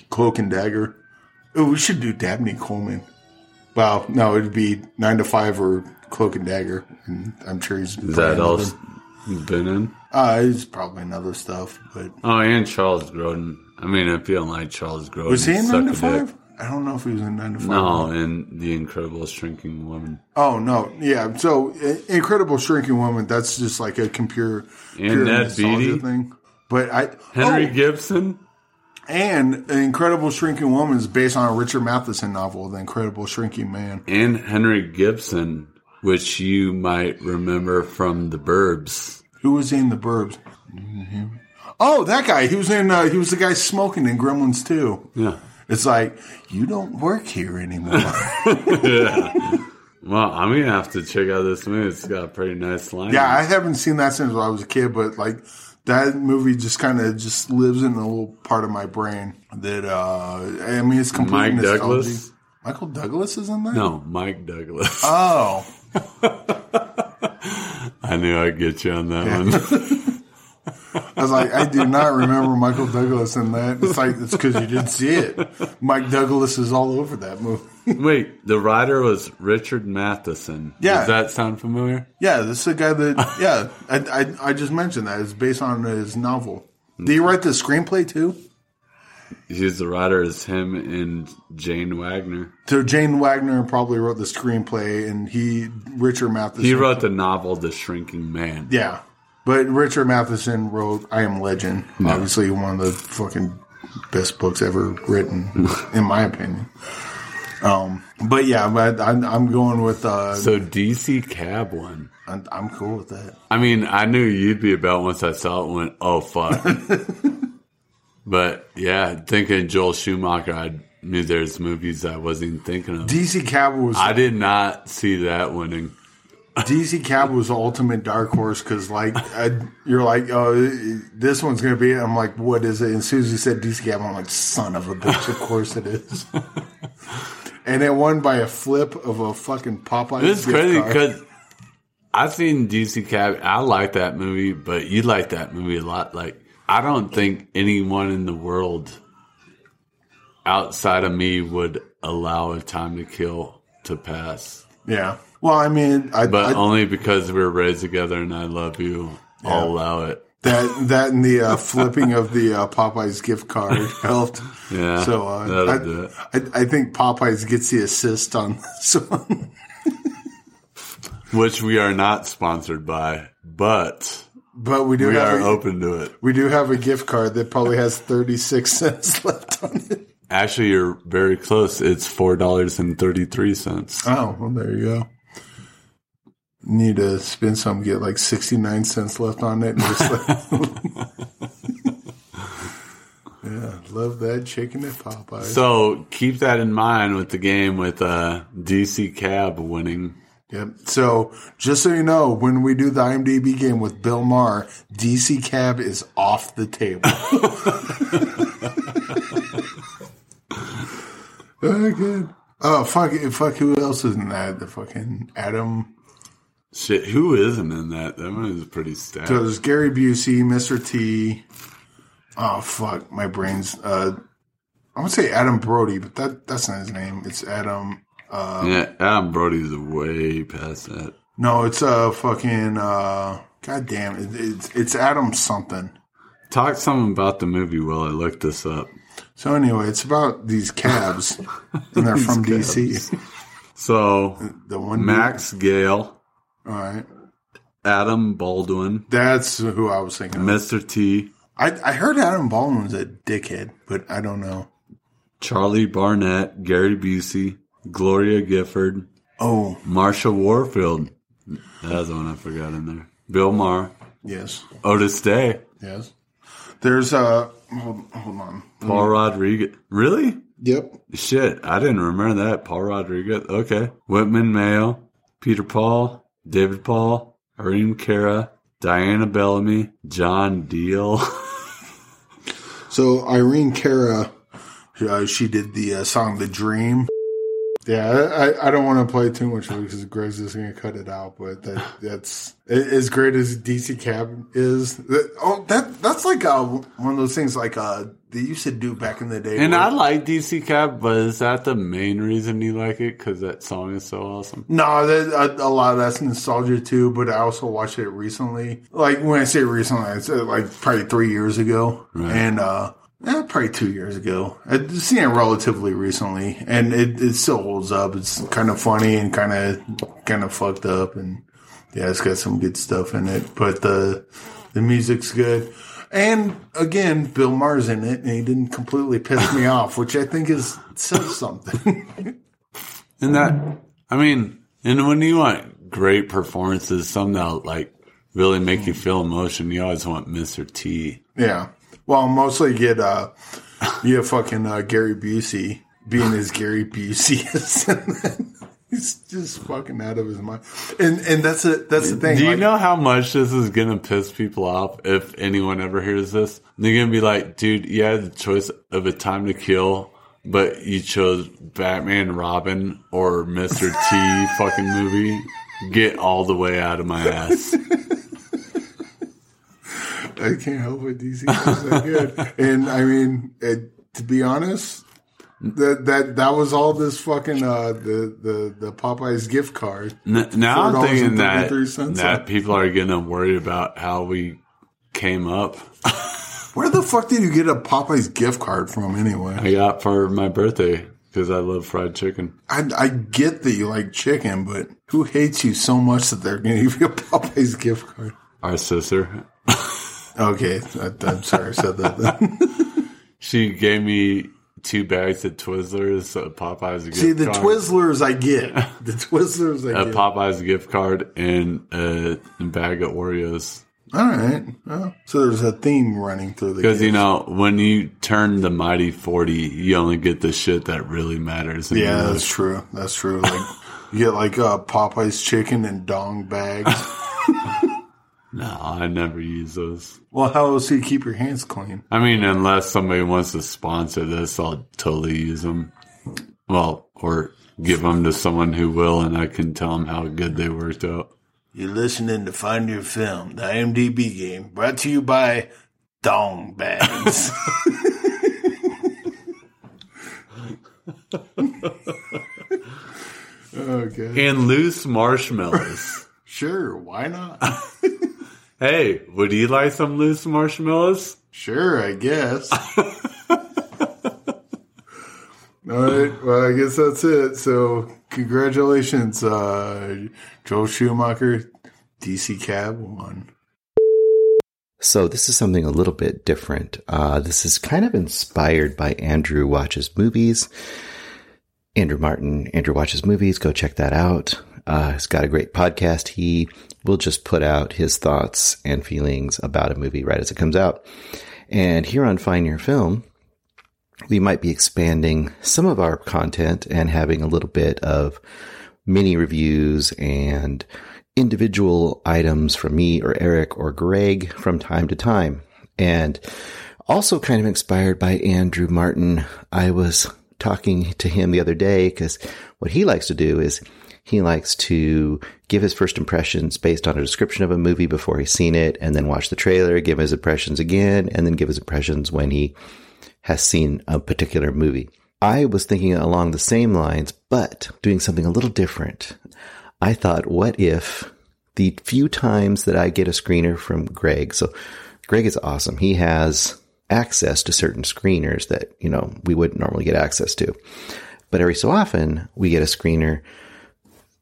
Cloak and Dagger. Oh, we should do Dabney Coleman. Well, no, it'd be Nine to Five or Cloak and Dagger, and I'm sure he's Is that he's been in? Uh, he's probably another stuff, but Oh, and Charles Grodin. I mean, you don't like Charles Grodin, was he in Nine to dick. Five? I don't know if he was in Nine to Five. No, in The Incredible Shrinking Woman. Oh no, yeah. So, Incredible Shrinking Woman. That's just like a computer And pure Ned Beatty. thing. But I Henry oh, Gibson. And Incredible Shrinking Woman is based on a Richard Matheson novel, The Incredible Shrinking Man. and Henry Gibson, which you might remember from The Burbs. Who was in The Burbs? Oh, that guy. He was in. Uh, he was the guy smoking in Gremlins too. Yeah. It's like you don't work here anymore. yeah. Well, I'm gonna have to check out this movie. It's got a pretty nice line. yeah, I haven't seen that since I was a kid, but like that movie just kind of just lives in a little part of my brain that uh I mean it's completely Mike nostalgia. Douglas. Michael Douglas is in that? No, Mike Douglas. Oh. I knew I'd get you on that one. I was like, I do not remember Michael Douglas in that. It's like it's because you didn't see it. Mike Douglas is all over that movie. Wait, the writer was Richard Matheson. Yeah. Does that sound familiar? Yeah, this is a guy that. Yeah, I, I I just mentioned that it's based on his novel. Did he write the screenplay too? He's the writer is him and Jane Wagner. So Jane Wagner probably wrote the screenplay, and he Richard Matheson. He wrote the novel The Shrinking Man. Yeah, but Richard Matheson wrote "I Am Legend." Obviously, one of the fucking best books ever written, in my opinion. Um, but yeah, but I'm, I'm going with. Uh, So DC Cab one. I'm, I'm cool with that. I mean, I knew you'd be about once I saw it. and Went, oh fuck. but yeah, thinking Joel Schumacher, I knew there's movies I wasn't even thinking of. DC Cab was I did not see that winning. DC Cab was the ultimate dark horse because like I, you're like oh this one's gonna be it. I'm like what is it? And as soon as you said DC Cab, I'm like son of a bitch. Of course it is. and it won by a flip of a fucking Popeye. This is crazy because I've seen DC Cab. I like that movie, but you like that movie a lot. Like I don't think anyone in the world outside of me would allow a time to kill to pass. yeah. Well, I mean, I, But I, only because we were raised together and I love you, I'll allow it. that that and the uh, flipping of the uh, Popeyes gift card helped. Yeah, So uh, I. I, I think Popeyes gets the assist on this one. Which we are not sponsored by, but but we do We have are a, open to it. we do have a gift card that probably has thirty six cents left on it. Actually, you're very close. It's four dollars and thirty three cents. Oh, well, there you go. Need to spend some, get like 69 cents left on it. and just like- yeah, love that chicken at Popeyes. So keep that in mind with the game with uh, DC Cab winning. yep. So, just so you know, when we do the IMDb game with Bill Maher, DC Cab is off the table. oh, good. Oh, fuck, fuck, who else is in that? The fucking Adam. Shit, who isn't in that? That one is pretty stacked. So there's Gary Busey, Mr. T. Oh fuck, my brain's. Uh, I would say Adam Brody, but that that's not his name. It's Adam. Uh, yeah, Adam Brody's way past that. no, it's uh fucking. Uh, God damn it, it's it's Adam something. Talk something about the movie while I look this up. So anyway, it's about these cabs, and they're from DC. So The one Max Gail, All right, Adam Baldwin, that's who I was thinking. Of. Mr. T, I I heard Adam Baldwin's a dickhead, but I don't know. Charlie Barnett, Gary Busey, Gloria Gifford, Oh Marsha Warfield. That's the one I forgot in there. Bill Maher, yes, Otis Day, yes. There's uh, hold, hold on. Paul Rodriguez. Really? Yep, Shit, I didn't remember that. Paul Rodriguez. Okay. Whitman Mayo, Peter Paul, David Paul, Irene Cara, Diana Bellamy, John Diehl. So Irene Cara, uh, she did the uh, song "The Dream." Yeah, I, I don't want to play too much of it because Greg's just going to cut it out. But that, that's as great as DC Cab is. That, oh, that that's like uh, one of those things like uh, they used to do back in the day. and where- I like DC Cab, but is that the main reason you like it? Because that song is so awesome. No, that, a, a lot of that's nostalgia too, but I also watched it recently. Like when I say recently, I said like probably three years ago, and uh, eh, probably two years ago. I've seen it relatively recently, and it, it still holds up. It's kind of funny and kind of kind of fucked up, and yeah, it's got some good stuff in it. But the the music's good. And again, Bill Maher's in it, and he didn't completely piss me off, which I think is says something. And that, I mean, and when you want great performances, some that like really make you feel emotion, you always want Mr. T. Yeah. Well, mostly get uh, you have fucking uh, Gary Busey being as Gary Busey is. And then He's just fucking out of his mind. And and that's it. That's the thing. Do you like- know how much this is gonna piss people off if anyone ever hears this? They're gonna be like, dude, you had the choice of a time to kill, but you chose Batman Robin or Mr. T fucking movie. Get all the way out of my ass. I can't help it. DC is so good. and I mean, it, to be honest, that that that was all this fucking uh, the the the Popeyes gift card. N- now I'm thinking that, $4.33 that people are gonna worry about how we came up. Where the fuck did you get a Popeyes gift card from anyway? I got for my birthday because I love fried chicken. I, I get that you like chicken, but who hates you so much that they're going to give you a Popeyes gift card? Our sister, Okay, I, I'm sorry I said that. Then. she gave me two bags of Twizzlers, a Popeyes gift See, the card, Twizzlers I get. The Twizzlers I a get. Popeyes gift card, and a bag of Oreos. All right. Well, so there's a theme running through the Because you know, when you turn the mighty forty, you only get the shit that really matters. Yeah, that's true. That's true. Like you get like uh, Popeyes chicken and dong bags. No, I never use those. well, how else do you keep your hands clean? I mean, unless somebody wants to sponsor this, I'll totally use them. Well, or give them to someone who will, and I can tell them how good they worked out. You're listening to Find Your Film, the IMDb game, brought to you by Dong Bags. okay. And loose marshmallows. Sure, why not? hey, would you like some loose marshmallows? Sure, I guess. All right, well, I guess that's it. So, congratulations, uh, Joel Schumacher, DC Cab won. So this is something a little bit different. Uh, this is kind of inspired by Andrew Watches Movies. Andrew Martin, Andrew Watches Movies. Go check that out. Uh, he's got a great podcast. He will just put out his thoughts and feelings about a movie right as it comes out. And here on Find Your Film, we might be expanding some of our content and having a little bit of mini reviews and individual items from me or Eric or Greg from time to time. And also kind of inspired by Andrew Martin. I was talking to him the other day because what he likes to do is he likes to give his first impressions based on a description of a movie before he's seen it and then watch the trailer, give his impressions again, and then give his impressions when he has seen a particular movie. I was thinking along the same lines, but doing something a little different. I thought, what if the few times that I get a screener from Greg, so Greg is awesome. He has access to certain screeners that, you know, we wouldn't normally get access to. But every so often we get a screener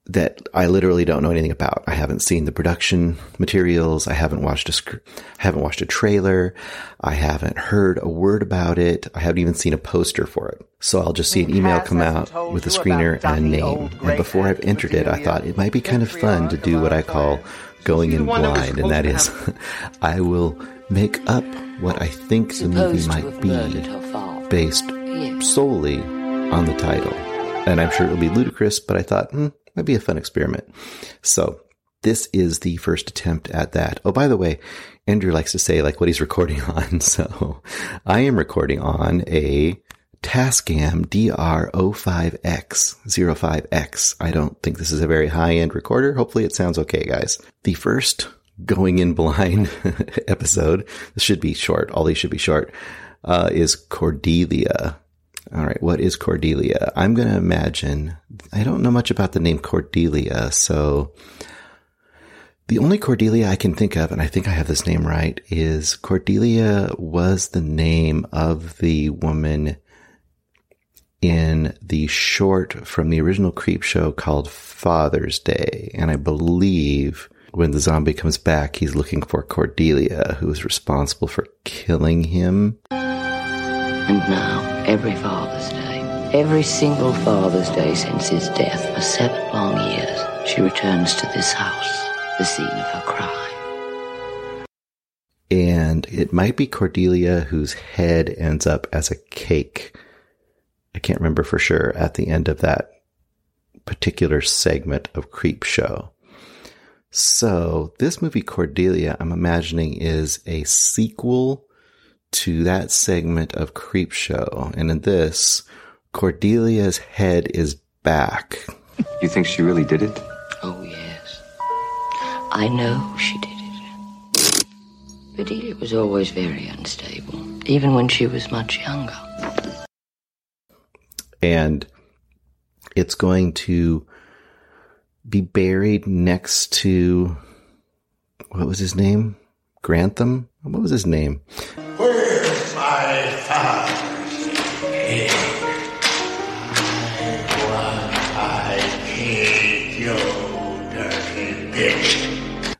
that I literally don't know anything about. I haven't seen the production materials. I haven't watched a sc- I haven't watched a trailer. I haven't heard a word about it. I haven't even seen a poster for it. So I'll just see an email come out with a screener and a name. And before I've entered it, I thought it might be kind of fun to do what I call going in blind, and that is I will make up what I think the movie might be based solely on the title. And I'm sure it'll be ludicrous, but I thought, hmm, might be a fun experiment. So this is the first attempt at that. Oh, by the way, Andrew likes to say like what he's recording on. So I am recording on a Tascam DR05X 05X. I don't think this is a very high end recorder. Hopefully it sounds okay, guys. The first going in blind episode, this should be short. All these should be short, uh, is Cordelia. All right, what is Cordelia? I'm going to imagine, I don't know much about the name Cordelia, so the only Cordelia I can think of, and I think I have this name right, is Cordelia was the name of the woman in the short from the original Creepshow called Father's Day. And I believe when the zombie comes back, he's looking for Cordelia, who is responsible for killing him. And now, every Father's Day, every single Father's Day since his death for seven long years, she returns to this house, the scene of her crime. And it might be Cordelia whose head ends up as a cake. I can't remember for sure at the end of that particular segment of Creepshow. So this movie Cordelia, I'm imagining is a sequel to that segment of Creepshow. And in this, Cordelia's head is back. You think she really did it? Oh, yes. I know she did it. Bedelia was always very unstable, even when she was much younger. And it's going to be buried next to what was his name? Grantham? What was his name?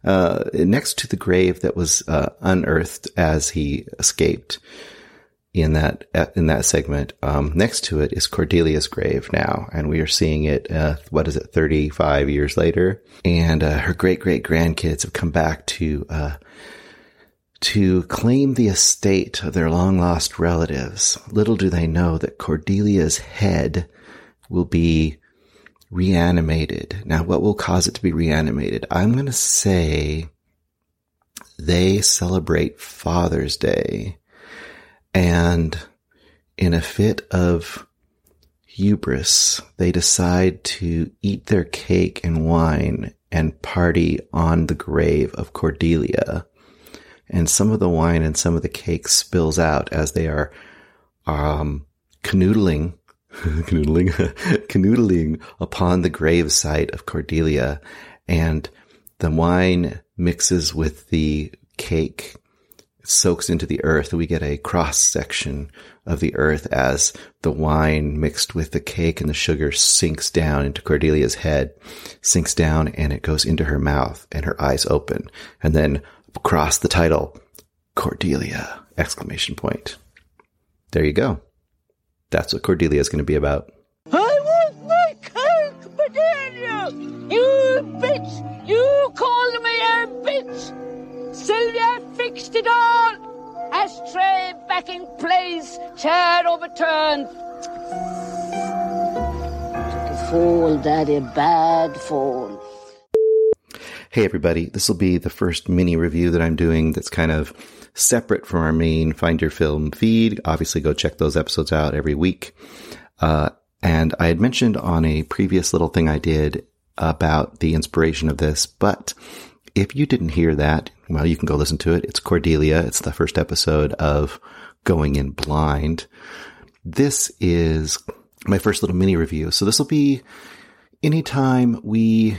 Uh, next to the grave that was uh, unearthed as he escaped in that in that segment. Um, next to it is Cordelia's grave now, and we are seeing it. Uh, what is it? Thirty five years later, and uh, her great great grandkids have come back to uh, to claim the estate of their long lost relatives. Little do they know that Cordelia's head will be reanimated. Now, what will cause it to be reanimated? I'm going to say they celebrate Father's Day and in a fit of hubris, they decide to eat their cake and wine and party on the grave of Cordelia and some of the wine and some of the cake spills out as they are um, canoodling, canoodling, canoodling upon the grave site of Cordelia, and the wine mixes with the cake, soaks into the earth. We get a cross section of the earth as the wine mixed with the cake and the sugar sinks down into Cordelia's head, sinks down, and it goes into her mouth, and her eyes open, and then across the title, Cordelia! Exclamation point. There you go. That's what Cordelia is going to be about. I want my cake, Bedelia! You bitch! You called me a bitch! Sylvia fixed it all! Ashtray back in place, chair overturned. A fall, Daddy, bad fall. Hey everybody, this will be the first mini review that I'm doing that's kind of separate from our main Find Your Film feed. Obviously go check those episodes out every week. Uh, and I had mentioned on a previous little thing I did about the inspiration of this, but if you didn't hear that, well, you can go listen to it. It's Cordelia. It's the first episode of Going in Blind. This is my first little mini review. So this will be anytime we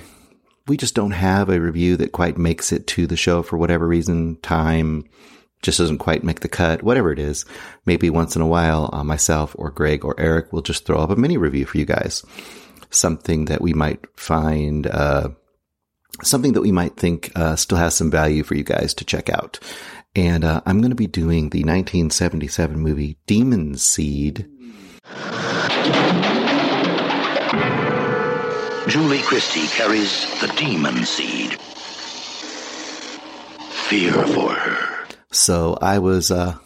we just don't have a review that quite makes it to the show for whatever reason, time just doesn't quite make the cut, whatever it is. Maybe once in a while, uh, myself or Greg or Eric will just throw up a mini review for you guys. Something that we might find, uh, something that we might think uh, still has some value for you guys to check out. And uh, I'm going to be doing the 1977 movie Demon Seed. Julie Christie carries the demon seed. Fear for her. So I was uh,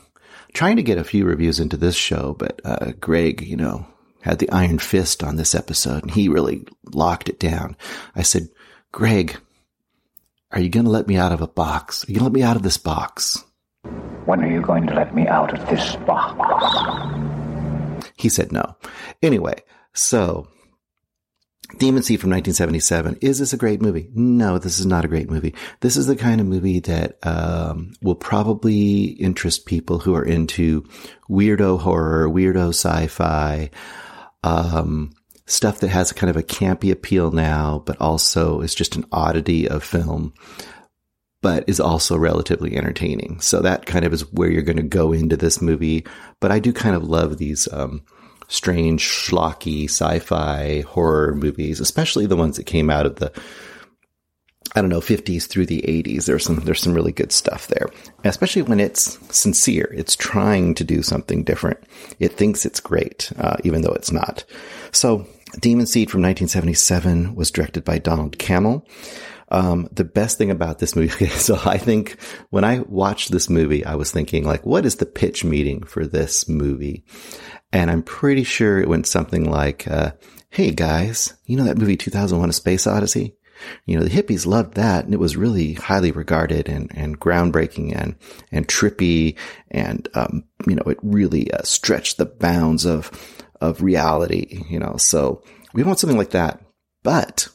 trying to get a few reviews into this show, but uh, Greg, you know, had the iron fist on this episode, and he really locked it down. I said, Greg, are you going to let me out of a box? Are you going to let me out of this box? When are you going to let me out of this box? He said no. Anyway, so Demon Seed from 1977. Is this a great movie? No, this is not a great movie. This is the kind of movie that um, will probably interest people who are into weirdo horror, weirdo sci-fi, um, stuff that has kind of a campy appeal now, but also is just an oddity of film, but is also relatively entertaining. So that kind of is where you're going to go into this movie. But I do kind of love these. Um, strange, schlocky sci-fi horror movies, especially the ones that came out of the I don't know, 50s through the 80s. There's some there's some really good stuff there. Especially when it's sincere. It's trying to do something different. It thinks it's great, uh, even though it's not. So, Demon Seed from 1977 was directed by Donald Cammell. Um, the best thing about this movie, okay, so I think when I watched this movie, I was thinking like, what is the pitch meeting for this movie? And I'm pretty sure it went something like, uh, Hey guys, you know that movie 2001 A Space Odyssey? You know, the hippies loved that and it was really highly regarded and, and groundbreaking and, and trippy. And, um, you know, it really uh, stretched the bounds of, of reality, you know, so we want something like that. But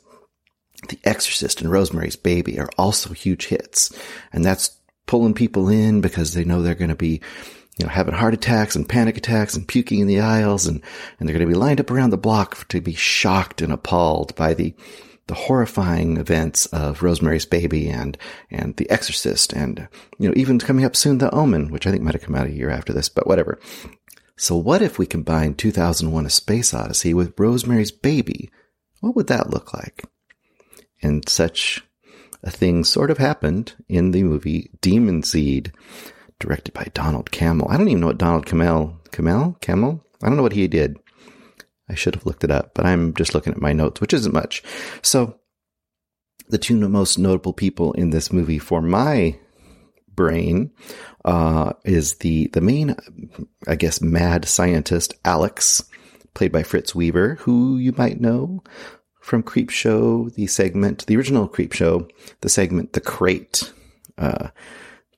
The Exorcist and Rosemary's Baby are also huge hits. And that's pulling people in because they know they're going to be you know, having heart attacks and panic attacks and puking in the aisles and, and they're going to be lined up around the block to be shocked and appalled by the, the horrifying events of Rosemary's Baby and, and The Exorcist and, you know, even coming up soon, The Omen, which I think might have come out a year after this, but whatever. So what if we combine 2001 A Space Odyssey with Rosemary's Baby? What would that look like? And such a thing sort of happened in the movie Demon Seed directed by Donald Cammell. I don't even know what Donald Cammell, Cammell, Cammell? I don't know what he did. I should have looked it up, but I'm just looking at my notes, which isn't much. So the two most notable people in this movie for my brain uh, is the the main, I guess, mad scientist Alex, played by Fritz Weaver, who you might know from Creepshow, the segment, the original Creepshow, the segment The Crate. Uh,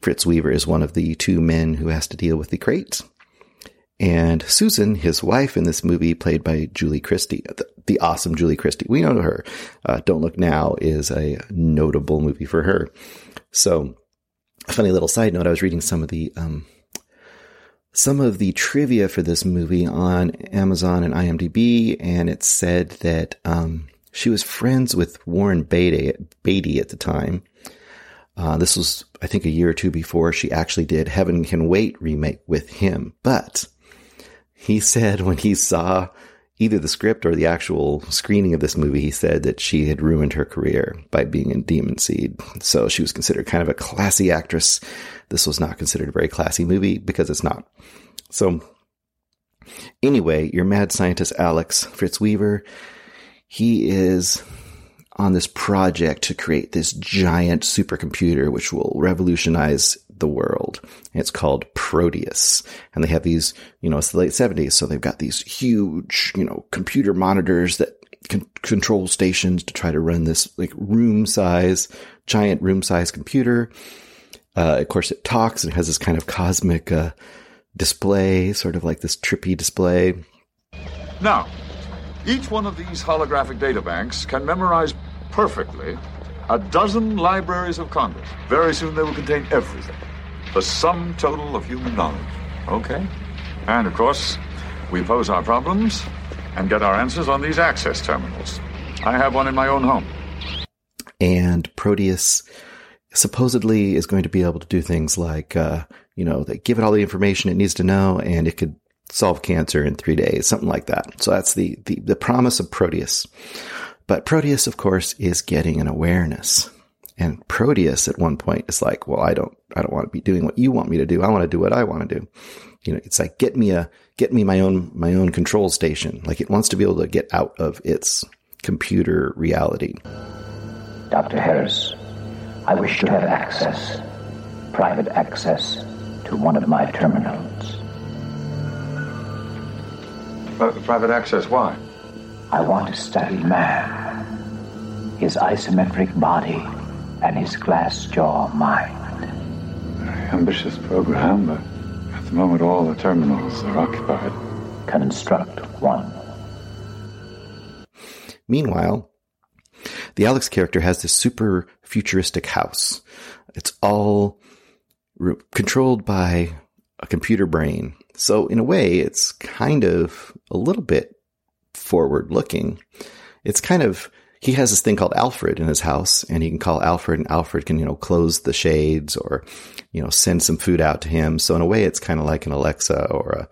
Fritz Weaver is one of the two men who has to deal with the crate. And Susan, his wife in this movie, played by Julie Christie, the, the awesome Julie Christie. We know her. Uh, Don't Look Now is a notable movie for her. So, a funny little side note, I was reading some of the, um, some of the trivia for this movie on Amazon and IMDb, and it said that, um, she was friends with Warren Beatty, Beatty at the time. Uh, this was, I think, a year or two before she actually did Heaven Can Wait remake with him. But he said when he saw either the script or the actual screening of this movie, he said that she had ruined her career by being in Demon Seed. So she was considered kind of a classy actress. This was not considered a very classy movie because it's not. So anyway, your mad scientist Alex Fritz Weaver, he is on this project to create this giant supercomputer which will revolutionize the world. It's called Proteus. And they have these, you know, it's the late 70s, so they've got these huge, you know, computer monitors that can control stations to try to run this like room size, giant room size computer. Uh, of course, it talks and has this kind of cosmic uh, display, sort of like this trippy display. Now, each one of these holographic data banks can memorize perfectly a dozen libraries of Congress. Very soon they will contain everything. The sum total of human knowledge. Okay? And of course, we pose our problems and get our answers on these access terminals. I have one in my own home. And Proteus supposedly is going to be able to do things like, uh, you know, they give it all the information it needs to know and it could solve cancer in three days, something like that. So that's the, the, the promise of Proteus. But Proteus, of course, is getting an awareness. And Proteus at one point is like, well, I don't, I don't want to be doing what you want me to do. I want to do what I want to do. You know, it's like, get me a, get me my own, my own control station. Like it wants to be able to get out of its computer reality. Dr. Harris, I wish to have access, private access, to one of my terminals. Private access, why? I want to study man, his isometric body, and his glass jaw mind. Very ambitious program, but at the moment all the terminals are occupied. Construct one. Meanwhile, the Alex character has this super futuristic house. It's all re- controlled by a computer brain. So in a way, it's kind of a little bit forward looking. It's kind of, he has this thing called Alfred in his house and he can call Alfred and Alfred can, you know, close the shades or, you know, send some food out to him. So in a way, it's kind of like an Alexa or a,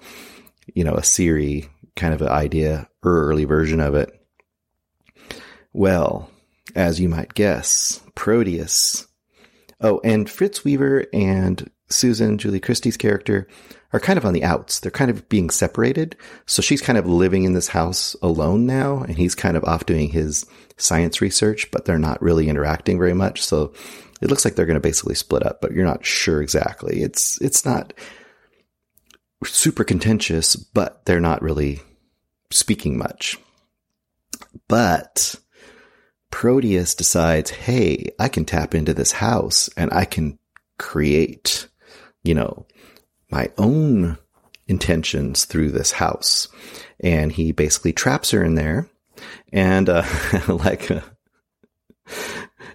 you know, a Siri kind of an idea, or early version of it. Well, as you might guess, Proteus. Oh, and Fritz Weaver and Susan, Julie Christie's character, are kind of on the outs. They're kind of being separated. So she's kind of living in this house alone now, and he's kind of off doing his science research, but they're not really interacting very much. So it looks like they're going to basically split up, but you're not sure exactly. It's, it's not super contentious, but they're not really speaking much. But Proteus decides, hey, I can tap into this house and I can create, you know, my own intentions through this house. And he basically traps her in there. And, uh, like, uh,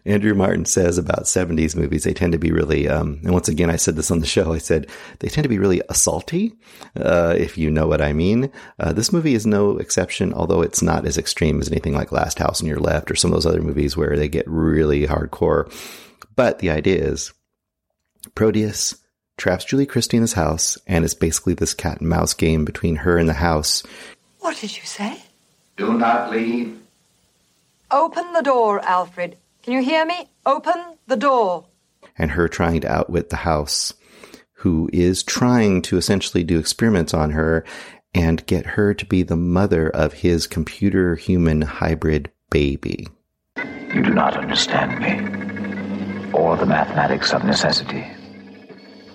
Andrew Martin says about 70s movies, they tend to be really, um, and once again, I said this on the show, I said they tend to be really assaulty, uh, if you know what I mean. Uh, this movie is no exception, although it's not as extreme as anything like Last House on Your Left or some of those other movies where they get really hardcore. But the idea is Proteus traps Julie Christie in his house, and it's basically this cat and mouse game between her and the house. What did you say? Do not leave. Open the door, Alfred. Can you hear me? Open the door. And her trying to outwit the house, who is trying to essentially do experiments on her and get her to be the mother of his computer human hybrid baby. You do not understand me, or the mathematics of necessity.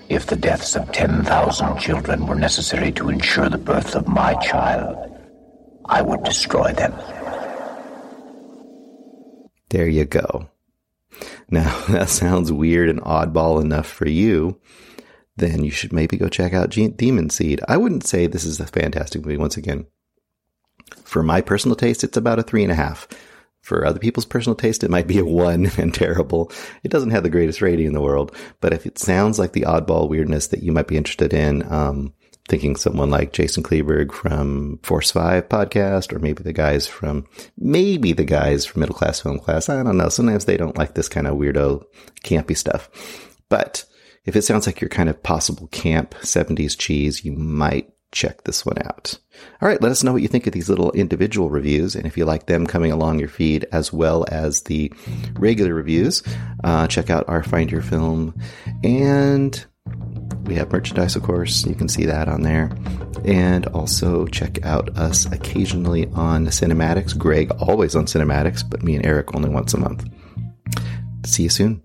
If the deaths of 10,000 children were necessary to ensure the birth of my child, I would destroy them. There you go. Now, that sounds weird and oddball enough for you. Then you should maybe go check out Demon Seed. I wouldn't say this is a fantastic movie once again. For my personal taste, it's about a three and a half. For other people's personal taste, it might be a one and terrible. It doesn't have the greatest rating in the world, but if it sounds like the oddball weirdness that you might be interested in, um, thinking someone like Jason Kleberg from Force 5 podcast, or maybe the guys from, maybe the guys from Middle Class Film Class. I don't know. Sometimes they don't like this kind of weirdo, campy stuff. But if it sounds like your kind of possible camp 70s cheese, you might check this one out. All right, let us know what you think of these little individual reviews, and if you like them coming along your feed as well as the regular reviews, uh, check out our Find Your Film, and we have merchandise, of course. You can see that on there, and also check out us occasionally on CinemAddicts. Greg always on CinemAddicts, but me and Eric only once a month. See you soon.